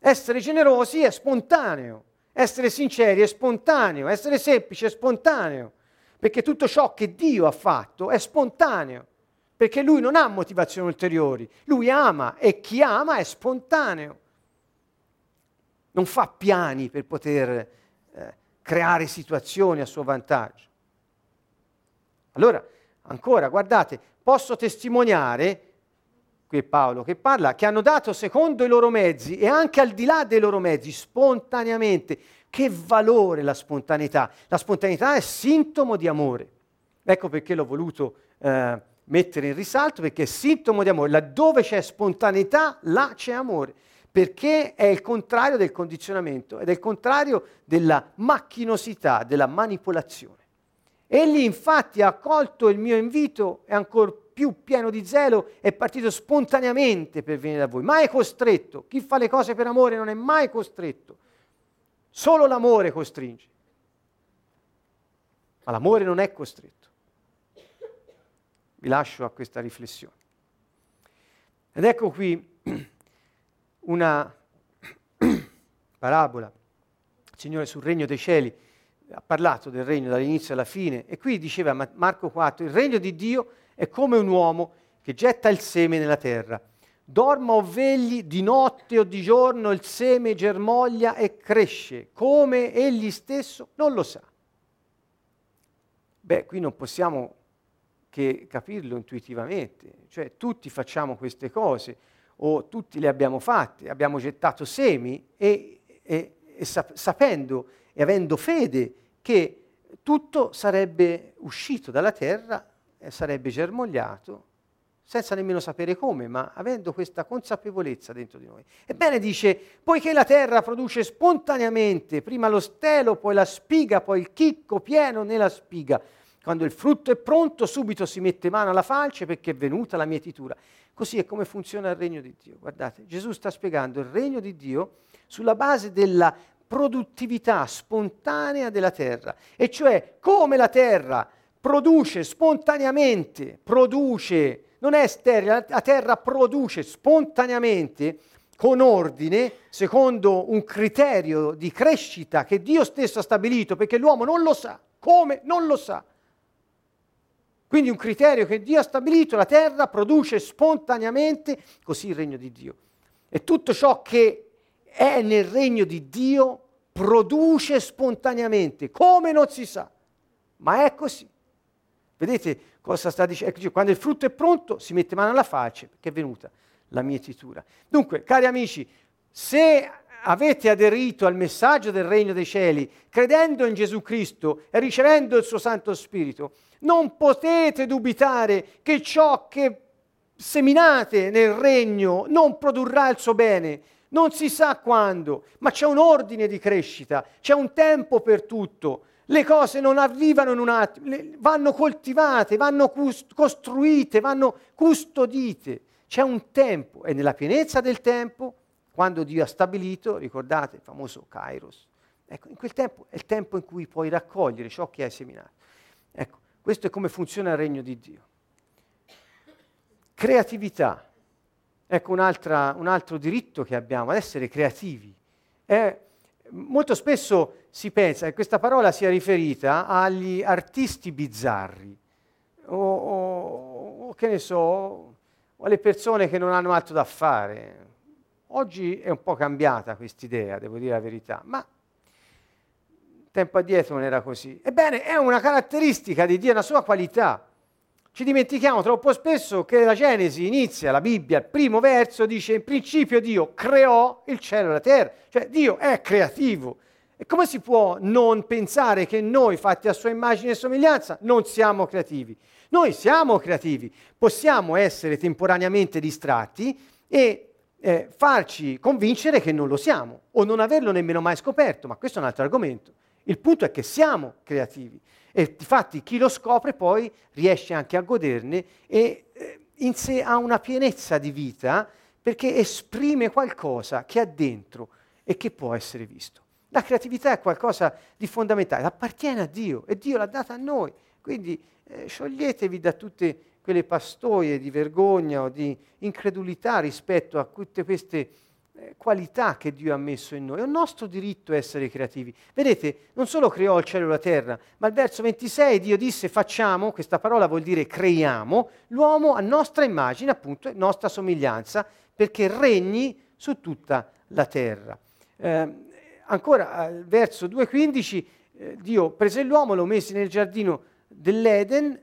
essere generosi è spontaneo, essere sinceri è spontaneo, essere semplici è spontaneo, perché tutto ciò che Dio ha fatto è spontaneo, perché Lui non ha motivazioni ulteriori, Lui ama e chi ama è spontaneo. Non fa piani per poter eh, creare situazioni a suo vantaggio. Allora, ancora, guardate, posso testimoniare, qui è Paolo che parla, che hanno dato secondo i loro mezzi e anche al di là dei loro mezzi, spontaneamente. Che valore la spontaneità? La spontaneità è sintomo di amore. Ecco perché l'ho voluto eh, mettere in risalto, perché è sintomo di amore. Laddove c'è spontaneità, là c'è amore perché è il contrario del condizionamento ed è il contrario della macchinosità, della manipolazione. Egli infatti ha accolto il mio invito e ancora più pieno di zelo è partito spontaneamente per venire da voi, mai costretto. Chi fa le cose per amore non è mai costretto. Solo l'amore costringe. Ma l'amore non è costretto. Vi lascio a questa riflessione. Ed ecco qui <clears throat> una <clears throat> parabola, Signore, sul regno dei cieli ha parlato del regno dall'inizio alla fine e qui diceva Marco 4, il regno di Dio è come un uomo che getta il seme nella terra. Dorma o vegli di notte o di giorno il seme germoglia e cresce, come egli stesso non lo sa. Beh, qui non possiamo che capirlo intuitivamente, cioè tutti facciamo queste cose o tutti le abbiamo fatte, abbiamo gettato semi e, e, e sap- sapendo e avendo fede che tutto sarebbe uscito dalla terra sarebbe germogliato senza nemmeno sapere come, ma avendo questa consapevolezza dentro di noi. Ebbene dice, poiché la terra produce spontaneamente prima lo stelo, poi la spiga, poi il chicco pieno nella spiga. Quando il frutto è pronto, subito si mette mano alla falce perché è venuta la mietitura. Così è come funziona il regno di Dio. Guardate, Gesù sta spiegando il regno di Dio sulla base della produttività spontanea della terra, e cioè come la terra produce spontaneamente, produce, non è sterile, la terra produce spontaneamente con ordine, secondo un criterio di crescita che Dio stesso ha stabilito, perché l'uomo non lo sa, come non lo sa. Quindi un criterio che Dio ha stabilito, la terra produce spontaneamente, così il regno di Dio. E tutto ciò che è nel regno di Dio produce spontaneamente, come non si sa, ma è così. Vedete cosa sta dicendo? Ecco, quando il frutto è pronto si mette mano alla faccia perché è venuta la mietitura. Dunque, cari amici, se avete aderito al messaggio del regno dei cieli, credendo in Gesù Cristo e ricevendo il suo Santo Spirito, non potete dubitare che ciò che seminate nel regno non produrrà il suo bene. Non si sa quando, ma c'è un ordine di crescita, c'è un tempo per tutto. Le cose non arrivano in un attimo, vanno coltivate, vanno cust- costruite, vanno custodite. C'è un tempo e nella pienezza del tempo, quando Dio ha stabilito, ricordate il famoso Kairos, ecco, in quel tempo è il tempo in cui puoi raccogliere ciò che hai seminato. Ecco, questo è come funziona il regno di Dio. Creatività. Ecco un altro diritto che abbiamo, ad essere creativi. È, molto spesso si pensa che questa parola sia riferita agli artisti bizzarri, o, o, o che ne so, o alle persone che non hanno altro da fare. Oggi è un po' cambiata questa idea, devo dire la verità, ma tempo addietro non era così. Ebbene, è una caratteristica di Dio, una sua qualità. Ci dimentichiamo troppo spesso che la Genesi inizia, la Bibbia, il primo verso dice in principio Dio creò il cielo e la terra, cioè Dio è creativo. E come si può non pensare che noi, fatti a sua immagine e somiglianza, non siamo creativi? Noi siamo creativi, possiamo essere temporaneamente distratti e eh, farci convincere che non lo siamo o non averlo nemmeno mai scoperto, ma questo è un altro argomento. Il punto è che siamo creativi e infatti chi lo scopre poi riesce anche a goderne e eh, in sé ha una pienezza di vita perché esprime qualcosa che ha dentro e che può essere visto. La creatività è qualcosa di fondamentale, appartiene a Dio e Dio l'ha data a noi. Quindi eh, scioglietevi da tutte quelle pastoie di vergogna o di incredulità rispetto a tutte queste eh, qualità che Dio ha messo in noi. È un nostro diritto essere creativi. Vedete, non solo creò il cielo e la terra, ma al verso 26 Dio disse facciamo, questa parola vuol dire creiamo, l'uomo a nostra immagine, appunto, nostra somiglianza, perché regni su tutta la terra. Eh, ancora verso 2.15 eh, Dio prese l'uomo, lo mise nel giardino dell'Eden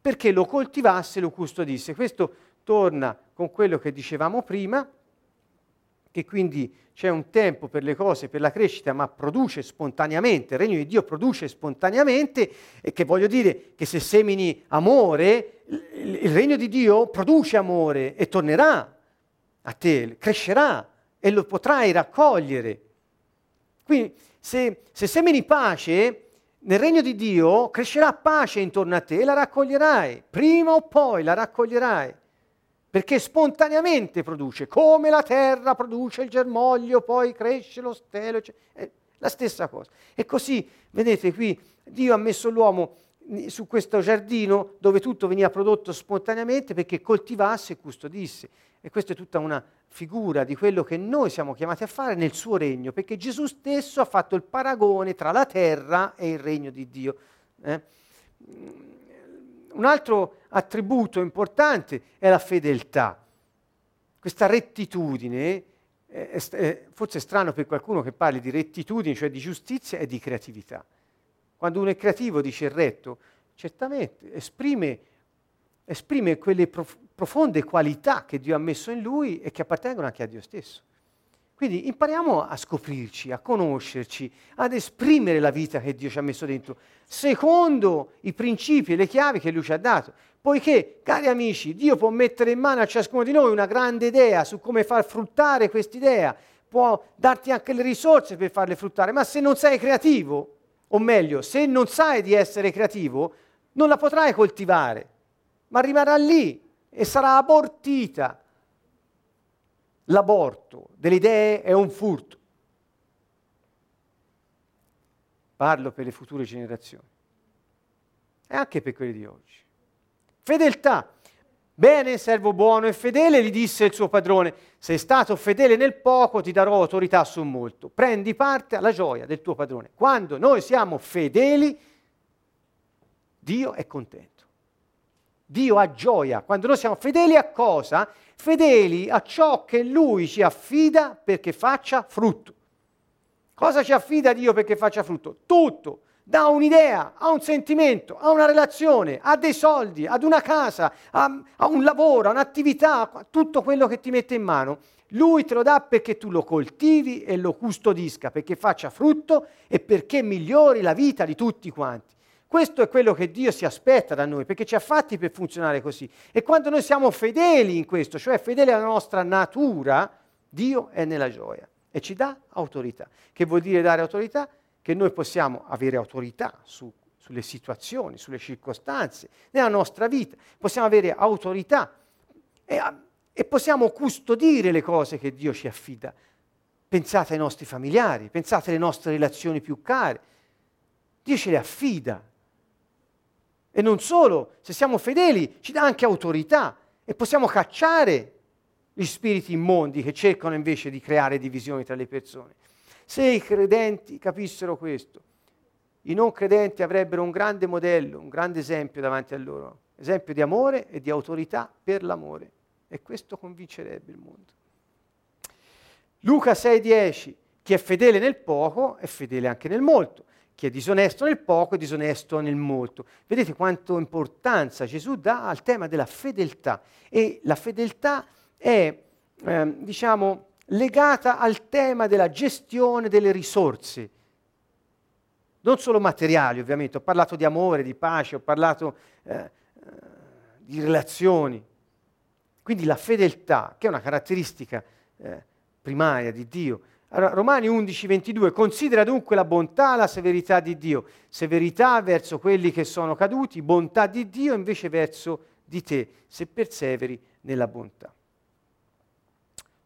perché lo coltivasse e lo custodisse. Questo torna con quello che dicevamo prima, che quindi c'è un tempo per le cose, per la crescita, ma produce spontaneamente, il regno di Dio produce spontaneamente, e che voglio dire che se semini amore, il regno di Dio produce amore e tornerà a te, crescerà e lo potrai raccogliere. Quindi se, se semini pace, nel regno di Dio crescerà pace intorno a te e la raccoglierai, prima o poi la raccoglierai. Perché spontaneamente produce, come la terra produce il germoglio, poi cresce lo stelo, cioè, è la stessa cosa. E così, vedete qui, Dio ha messo l'uomo su questo giardino dove tutto veniva prodotto spontaneamente perché coltivasse e custodisse. E questa è tutta una figura di quello che noi siamo chiamati a fare nel suo regno, perché Gesù stesso ha fatto il paragone tra la terra e il regno di Dio. Eh? Un altro attributo importante è la fedeltà. Questa rettitudine, è, è, forse è strano per qualcuno che parli di rettitudine, cioè di giustizia e di creatività. Quando uno è creativo dice retto, certamente esprime, esprime quelle prof- profonde qualità che Dio ha messo in lui e che appartengono anche a Dio stesso. Quindi impariamo a scoprirci, a conoscerci, ad esprimere la vita che Dio ci ha messo dentro, secondo i principi e le chiavi che Lui ci ha dato. Poiché, cari amici, Dio può mettere in mano a ciascuno di noi una grande idea su come far fruttare quest'idea, può darti anche le risorse per farle fruttare, ma se non sei creativo, o meglio, se non sai di essere creativo, non la potrai coltivare, ma rimarrà lì e sarà abortita l'aborto delle idee è un furto. Parlo per le future generazioni e anche per quelle di oggi. Fedeltà. Bene, servo buono e fedele, gli disse il suo padrone, sei stato fedele nel poco, ti darò autorità su molto. Prendi parte alla gioia del tuo padrone. Quando noi siamo fedeli, Dio è contento. Dio ha gioia. Quando noi siamo fedeli a cosa? Fedeli a ciò che Lui ci affida perché faccia frutto. Cosa ci affida Dio perché faccia frutto? Tutto. Da un'idea, a un sentimento, a una relazione, a dei soldi, ad una casa, a, a un lavoro, a un'attività, tutto quello che ti mette in mano, lui te lo dà perché tu lo coltivi e lo custodisca, perché faccia frutto e perché migliori la vita di tutti quanti. Questo è quello che Dio si aspetta da noi, perché ci ha fatti per funzionare così. E quando noi siamo fedeli in questo, cioè fedeli alla nostra natura, Dio è nella gioia e ci dà autorità. Che vuol dire dare autorità? Che noi possiamo avere autorità su, sulle situazioni, sulle circostanze, nella nostra vita. Possiamo avere autorità e, e possiamo custodire le cose che Dio ci affida. Pensate ai nostri familiari, pensate alle nostre relazioni più care. Dio ce le affida e non solo, se siamo fedeli ci dà anche autorità e possiamo cacciare gli spiriti immondi che cercano invece di creare divisioni tra le persone. Se i credenti capissero questo, i non credenti avrebbero un grande modello, un grande esempio davanti a loro, esempio di amore e di autorità per l'amore. E questo convincerebbe il mondo. Luca 6:10, chi è fedele nel poco è fedele anche nel molto chi è disonesto nel poco è disonesto nel molto. Vedete quanto importanza Gesù dà al tema della fedeltà e la fedeltà è, eh, diciamo, legata al tema della gestione delle risorse, non solo materiali ovviamente, ho parlato di amore, di pace, ho parlato eh, eh di relazioni. Quindi la fedeltà, che è una caratteristica eh, primaria di Dio, allora, Romani 11, 22, considera dunque la bontà la severità di Dio, severità verso quelli che sono caduti, bontà di Dio invece verso di te, se perseveri nella bontà.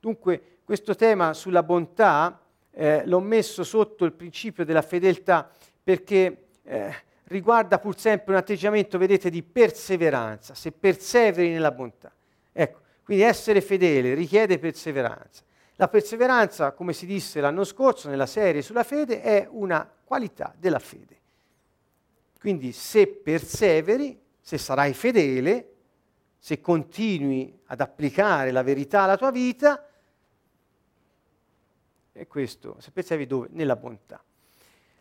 Dunque, questo tema sulla bontà eh, l'ho messo sotto il principio della fedeltà perché eh, riguarda pur sempre un atteggiamento, vedete, di perseveranza, se perseveri nella bontà. Ecco, quindi essere fedele richiede perseveranza. La perseveranza, come si disse l'anno scorso nella serie sulla fede, è una qualità della fede. Quindi se perseveri, se sarai fedele, se continui ad applicare la verità alla tua vita, è questo, perseveri dove? Nella bontà.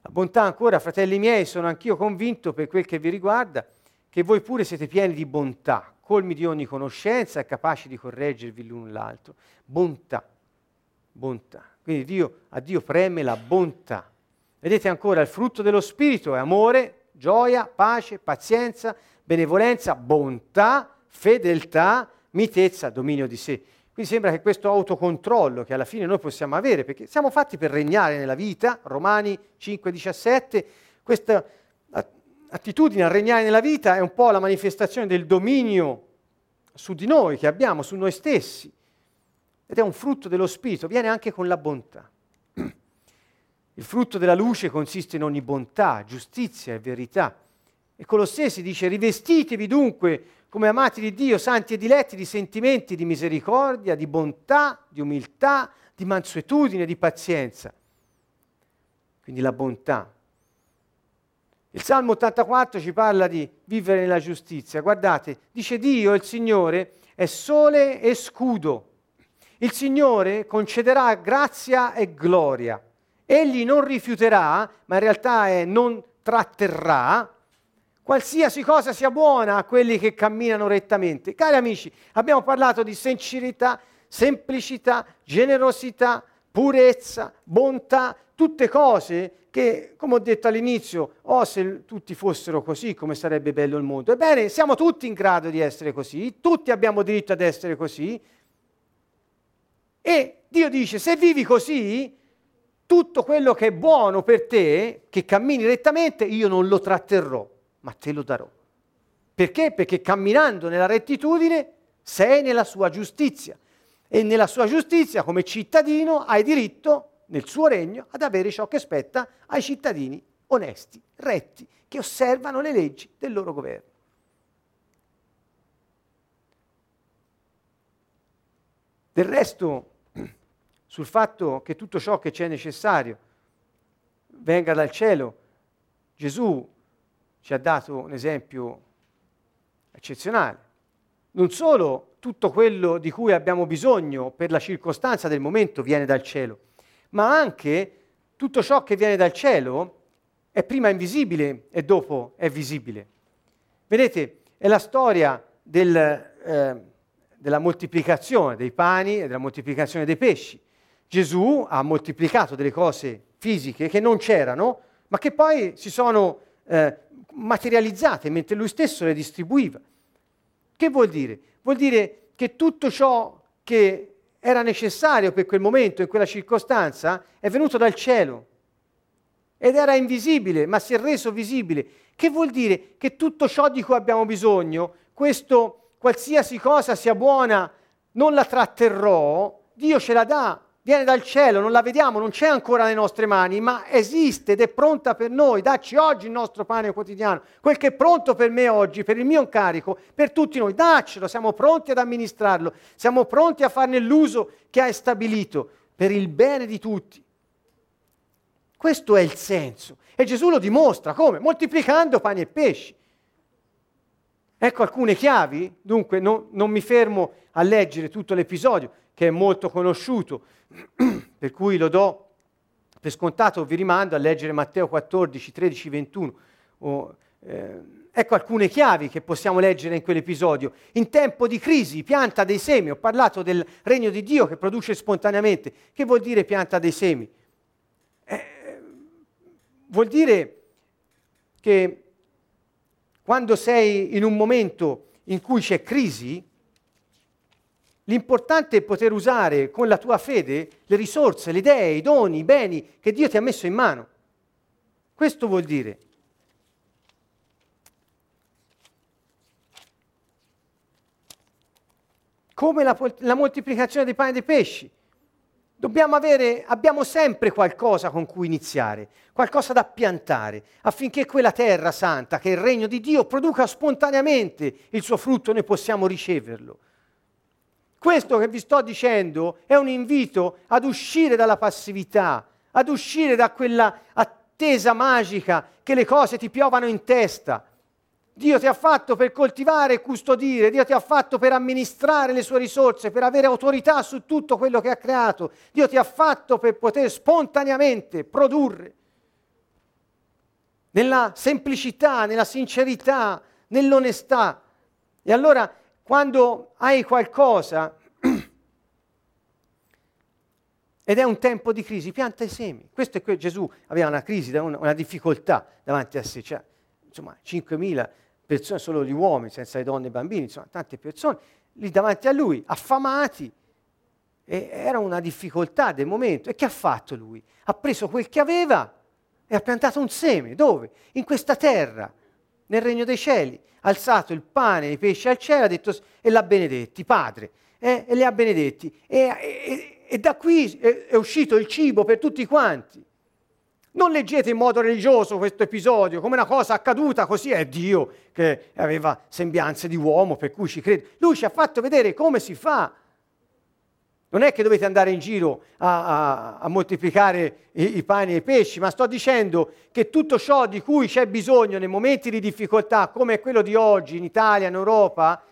La bontà ancora, fratelli miei, sono anch'io convinto per quel che vi riguarda, che voi pure siete pieni di bontà, colmi di ogni conoscenza e capaci di correggervi l'un l'altro. Bontà bontà. Quindi Dio, a Dio preme la bontà. Vedete ancora, il frutto dello Spirito è amore, gioia, pace, pazienza, benevolenza, bontà, fedeltà, mitezza, dominio di sé. Quindi sembra che questo autocontrollo che alla fine noi possiamo avere, perché siamo fatti per regnare nella vita, Romani 5,17, questa attitudine a regnare nella vita è un po' la manifestazione del dominio su di noi che abbiamo, su noi stessi ed è un frutto dello Spirito, viene anche con la bontà. Il frutto della luce consiste in ogni bontà, giustizia e verità. E Colossesi dice, rivestitevi dunque come amati di Dio, santi e diletti di sentimenti di misericordia, di bontà, di umiltà, di mansuetudine, di pazienza. Quindi la bontà. Il Salmo 84 ci parla di vivere nella giustizia. Guardate, dice Dio, il Signore, è sole e scudo il Signore concederà grazia e gloria. Egli non rifiuterà, ma in realtà è non tratterrà, qualsiasi cosa sia buona a quelli che camminano rettamente. Cari amici, abbiamo parlato di sincerità, semplicità, generosità, purezza, bontà, tutte cose che, come ho detto all'inizio, oh se tutti fossero così, come sarebbe bello il mondo. Ebbene, siamo tutti in grado di essere così, tutti abbiamo diritto ad essere così, e Dio dice, se vivi così, tutto quello che è buono per te, che cammini rettamente, io non lo tratterrò, ma te lo darò. Perché? Perché camminando nella rettitudine sei nella sua giustizia e nella sua giustizia come cittadino hai diritto nel suo regno ad avere ciò che spetta ai cittadini onesti, retti, che osservano le leggi del loro governo. Del resto, <clears throat> sul fatto che tutto ciò che c'è necessario venga dal cielo, Gesù ci ha dato un esempio eccezionale. Non solo tutto quello di cui abbiamo bisogno per la circostanza del momento viene dal cielo, ma anche tutto ciò che viene dal cielo è prima invisibile e dopo è visibile. Vedete, è la storia del, eh, della moltiplicazione dei pani e della moltiplicazione dei pesci. Gesù ha moltiplicato delle cose fisiche che non c'erano, ma che poi si sono eh, materializzate mentre lui stesso le distribuiva. Che vuol dire? Vuol dire che tutto ciò che era necessario per quel momento, in quella circostanza, è venuto dal cielo ed era invisibile, ma si è reso visibile. Che vuol dire? Che tutto ciò di cui abbiamo bisogno, questo qualsiasi cosa sia buona, non la tratterrò, Dio ce la dà, viene dal cielo, non la vediamo, non c'è ancora nelle nostre mani, ma esiste ed è pronta per noi. Dacci oggi il nostro pane quotidiano, quel che è pronto per me oggi, per il mio incarico, per tutti noi. Daccelo, siamo pronti ad amministrarlo, siamo pronti a farne l'uso che hai stabilito per il bene di tutti. Questo è il senso. E Gesù lo dimostra come? Moltiplicando pani e pesci. Ecco alcune chiavi, dunque no, non mi fermo a leggere tutto l'episodio, che è molto conosciuto, <clears throat> per cui lo do per scontato, vi rimando a leggere Matteo 14, 13, 21. Oh, eh, ecco alcune chiavi che possiamo leggere in quell'episodio. In tempo di crisi, pianta dei semi. Ho parlato del regno di Dio che produce spontaneamente. Che vuol dire pianta dei semi? Eh, vuol dire che quando sei in un momento in cui c'è crisi, l'importante è poter usare con la tua fede le risorse, le idee, i doni, i beni che Dio ti ha messo in mano. Questo vuol dire. Come la, la moltiplicazione dei pani e dei pesci. Avere, abbiamo sempre qualcosa con cui iniziare, qualcosa da piantare, affinché quella terra santa, che è il regno di Dio, produca spontaneamente il suo frutto, noi possiamo riceverlo. Questo che vi sto dicendo è un invito ad uscire dalla passività, ad uscire da quella attesa magica che le cose ti piovano in testa, Dio ti ha fatto per coltivare e custodire, Dio ti ha fatto per amministrare le sue risorse, per avere autorità su tutto quello che ha creato, Dio ti ha fatto per poter spontaneamente produrre. Nella semplicità, nella sincerità, nell'onestà. E allora quando hai qualcosa <clears throat> ed è un tempo di crisi, pianta i semi. Questo è quello, Gesù aveva una crisi, una difficoltà davanti a sé, cioè, insomma 5.000 persone, solo gli uomini, senza le donne e i bambini, insomma, tante persone lì davanti a lui, affamati. Era una difficoltà del momento. E che ha fatto lui? Ha preso quel che aveva e ha piantato un seme. Dove? In questa terra, nel regno dei cieli. Alzato il pane e i pesci al cielo ha detto, e l'ha benedetti, padre. Eh, e li ha benedetti. E, e, e da qui è, è uscito il cibo per tutti quanti. Non leggete in modo religioso questo episodio come una cosa accaduta, così è Dio che aveva sembianze di uomo, per cui ci crede. Lui ci ha fatto vedere come si fa. Non è che dovete andare in giro a, a, a moltiplicare i, i, pani e i pesci, ma sto dicendo che tutto ciò di cui c'è bisogno nei momenti di difficoltà, come quello di oggi in Italia, in Europa,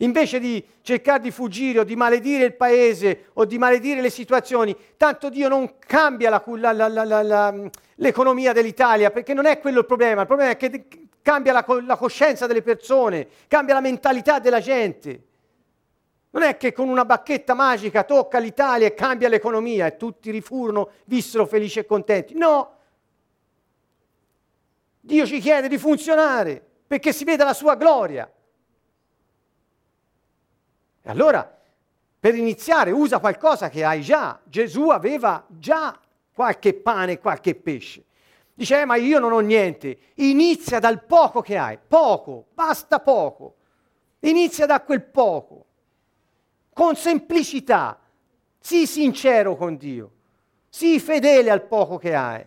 Invece di cercare di fuggire o di maledire il paese o di maledire le situazioni, tanto Dio non cambia la, la, la, l'economia dell'Italia, perché non è quello il problema, il problema è che cambia la, coscienza delle persone, cambia la mentalità della gente. Non è che con una bacchetta magica tocca l'Italia e cambia l'economia e tutti rifurono, vissero felici e contenti. No! Dio ci chiede di funzionare perché si veda la sua gloria. E allora, per iniziare, usa qualcosa che hai già. Gesù aveva già qualche pane e qualche pesce. Dice, eh, ma io non ho niente. Inizia dal poco che hai. Poco, basta poco. Inizia da quel poco. Con semplicità. Sii sincero con Dio. Sii fedele al poco che hai.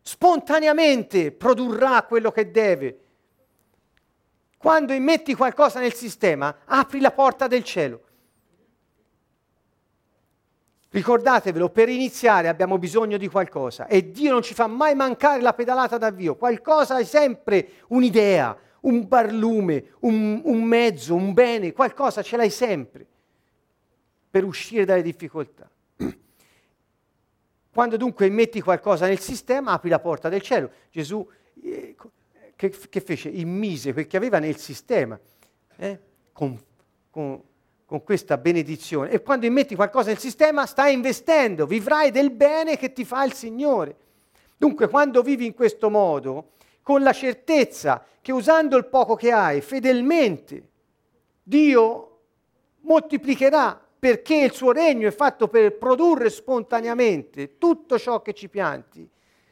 Spontaneamente produrrà quello che deve quando immetti qualcosa nel sistema, apri la porta del cielo. Ricordatevelo, per iniziare abbiamo bisogno di qualcosa e Dio non ci fa mai mancare la pedalata d'avvio. Qualcosa è sempre un'idea, un barlume, un, un mezzo, un bene, qualcosa ce l'hai sempre per uscire dalle difficoltà. <clears throat> Quando dunque metti qualcosa nel sistema, apri la porta del cielo. Gesù eh, che, che, fece? Immise quel che aveva nel sistema eh? con, con, con questa benedizione. E quando immetti qualcosa nel sistema, stai investendo, vivrai del bene che ti fa il Signore. Dunque, quando vivi in questo modo, con la certezza che usando il poco che hai fedelmente, Dio moltiplicherà perché il suo regno è fatto per produrre spontaneamente tutto ciò che ci pianti,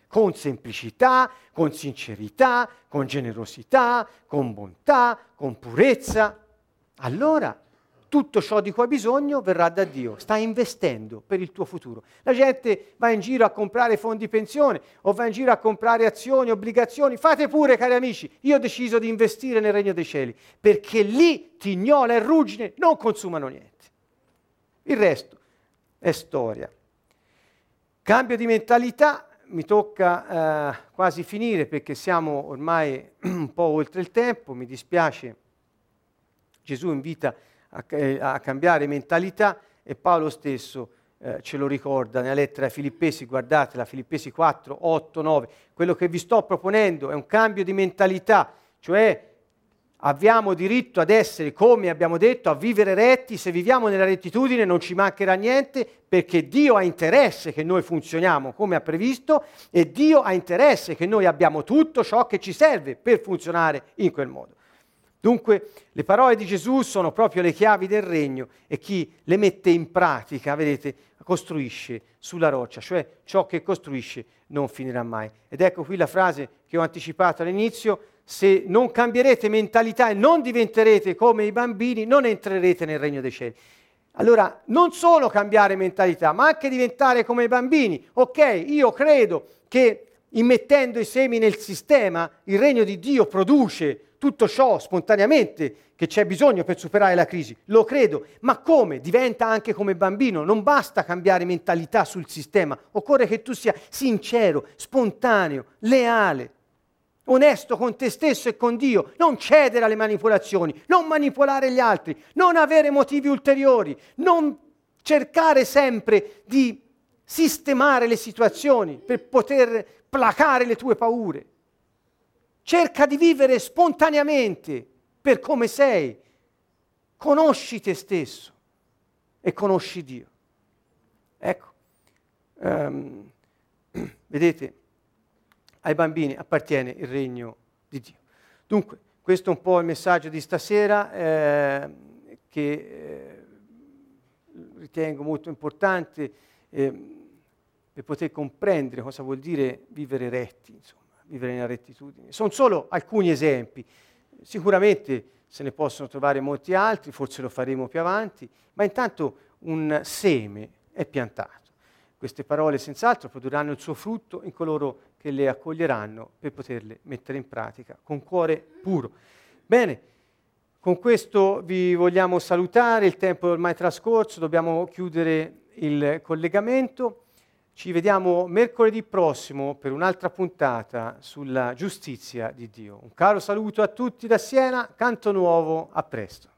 con semplicità, con sincerità, con generosità, con bontà, con purezza. Allora tutto ciò di cui hai bisogno verrà da Dio, stai investendo per il tuo futuro. La gente va in giro a comprare fondi pensione o va in giro a comprare azioni, obbligazioni, fate pure cari amici, io ho deciso di investire nel regno dei cieli, perché lì tignola e ruggine non consumano niente. Il resto è storia. Cambio di mentalità, mi tocca eh, quasi finire perché siamo ormai <clears throat> un po' oltre il tempo, mi dispiace. Gesù invita a eh, a cambiare mentalità e Paolo stesso eh, ce lo ricorda nella lettera ai Filippesi, guardate la Filippesi 4, 8, 9, quello che vi sto proponendo è un cambio di mentalità, cioè abbiamo diritto ad essere, come abbiamo detto, a vivere retti, se viviamo nella rettitudine non ci mancherà niente perché Dio ha interesse che noi funzioniamo come ha previsto e Dio ha interesse che noi abbiamo tutto ciò che ci serve per funzionare in quel modo. Dunque le parole di Gesù sono proprio le chiavi del regno e chi le mette in pratica, vedete, costruisce sulla roccia, cioè ciò che costruisce non finirà mai. Ed ecco qui la frase che ho anticipato all'inizio, se non cambierete mentalità e non diventerete come i bambini, non entrerete nel regno dei cieli. Allora, non solo cambiare mentalità, ma anche diventare come i bambini. Ok, io credo che immettendo i semi nel sistema, il regno di Dio produce tutto ciò spontaneamente che c'è bisogno per superare la crisi, lo credo, ma come? Diventa anche come bambino, non basta cambiare mentalità sul sistema, occorre che tu sia sincero, spontaneo, leale, onesto con te stesso e con Dio, non cedere alle manipolazioni, non manipolare gli altri, non avere motivi ulteriori, non cercare sempre di sistemare le situazioni per poter placare le tue paure. Cerca di vivere spontaneamente per come sei. Conosci te stesso e conosci Dio. Ecco, um, <clears throat> vedete, ai bambini appartiene il regno di Dio. Dunque, questo è un po' il messaggio di stasera eh, che eh, ritengo molto importante eh, per poter comprendere cosa vuol dire vivere retti. Insomma vivere nella rettitudine. Sono solo alcuni esempi, sicuramente se ne possono trovare molti altri, forse lo faremo più avanti, ma intanto un seme è piantato. Queste parole senz'altro produrranno il suo frutto in coloro che le accoglieranno per poterle mettere in pratica con cuore puro. Bene, con questo vi vogliamo salutare, il tempo è ormai trascorso, dobbiamo chiudere il collegamento. Ci vediamo mercoledì prossimo per un'altra puntata sulla giustizia di Dio. Un caro saluto a tutti da Siena, canto nuovo, a presto.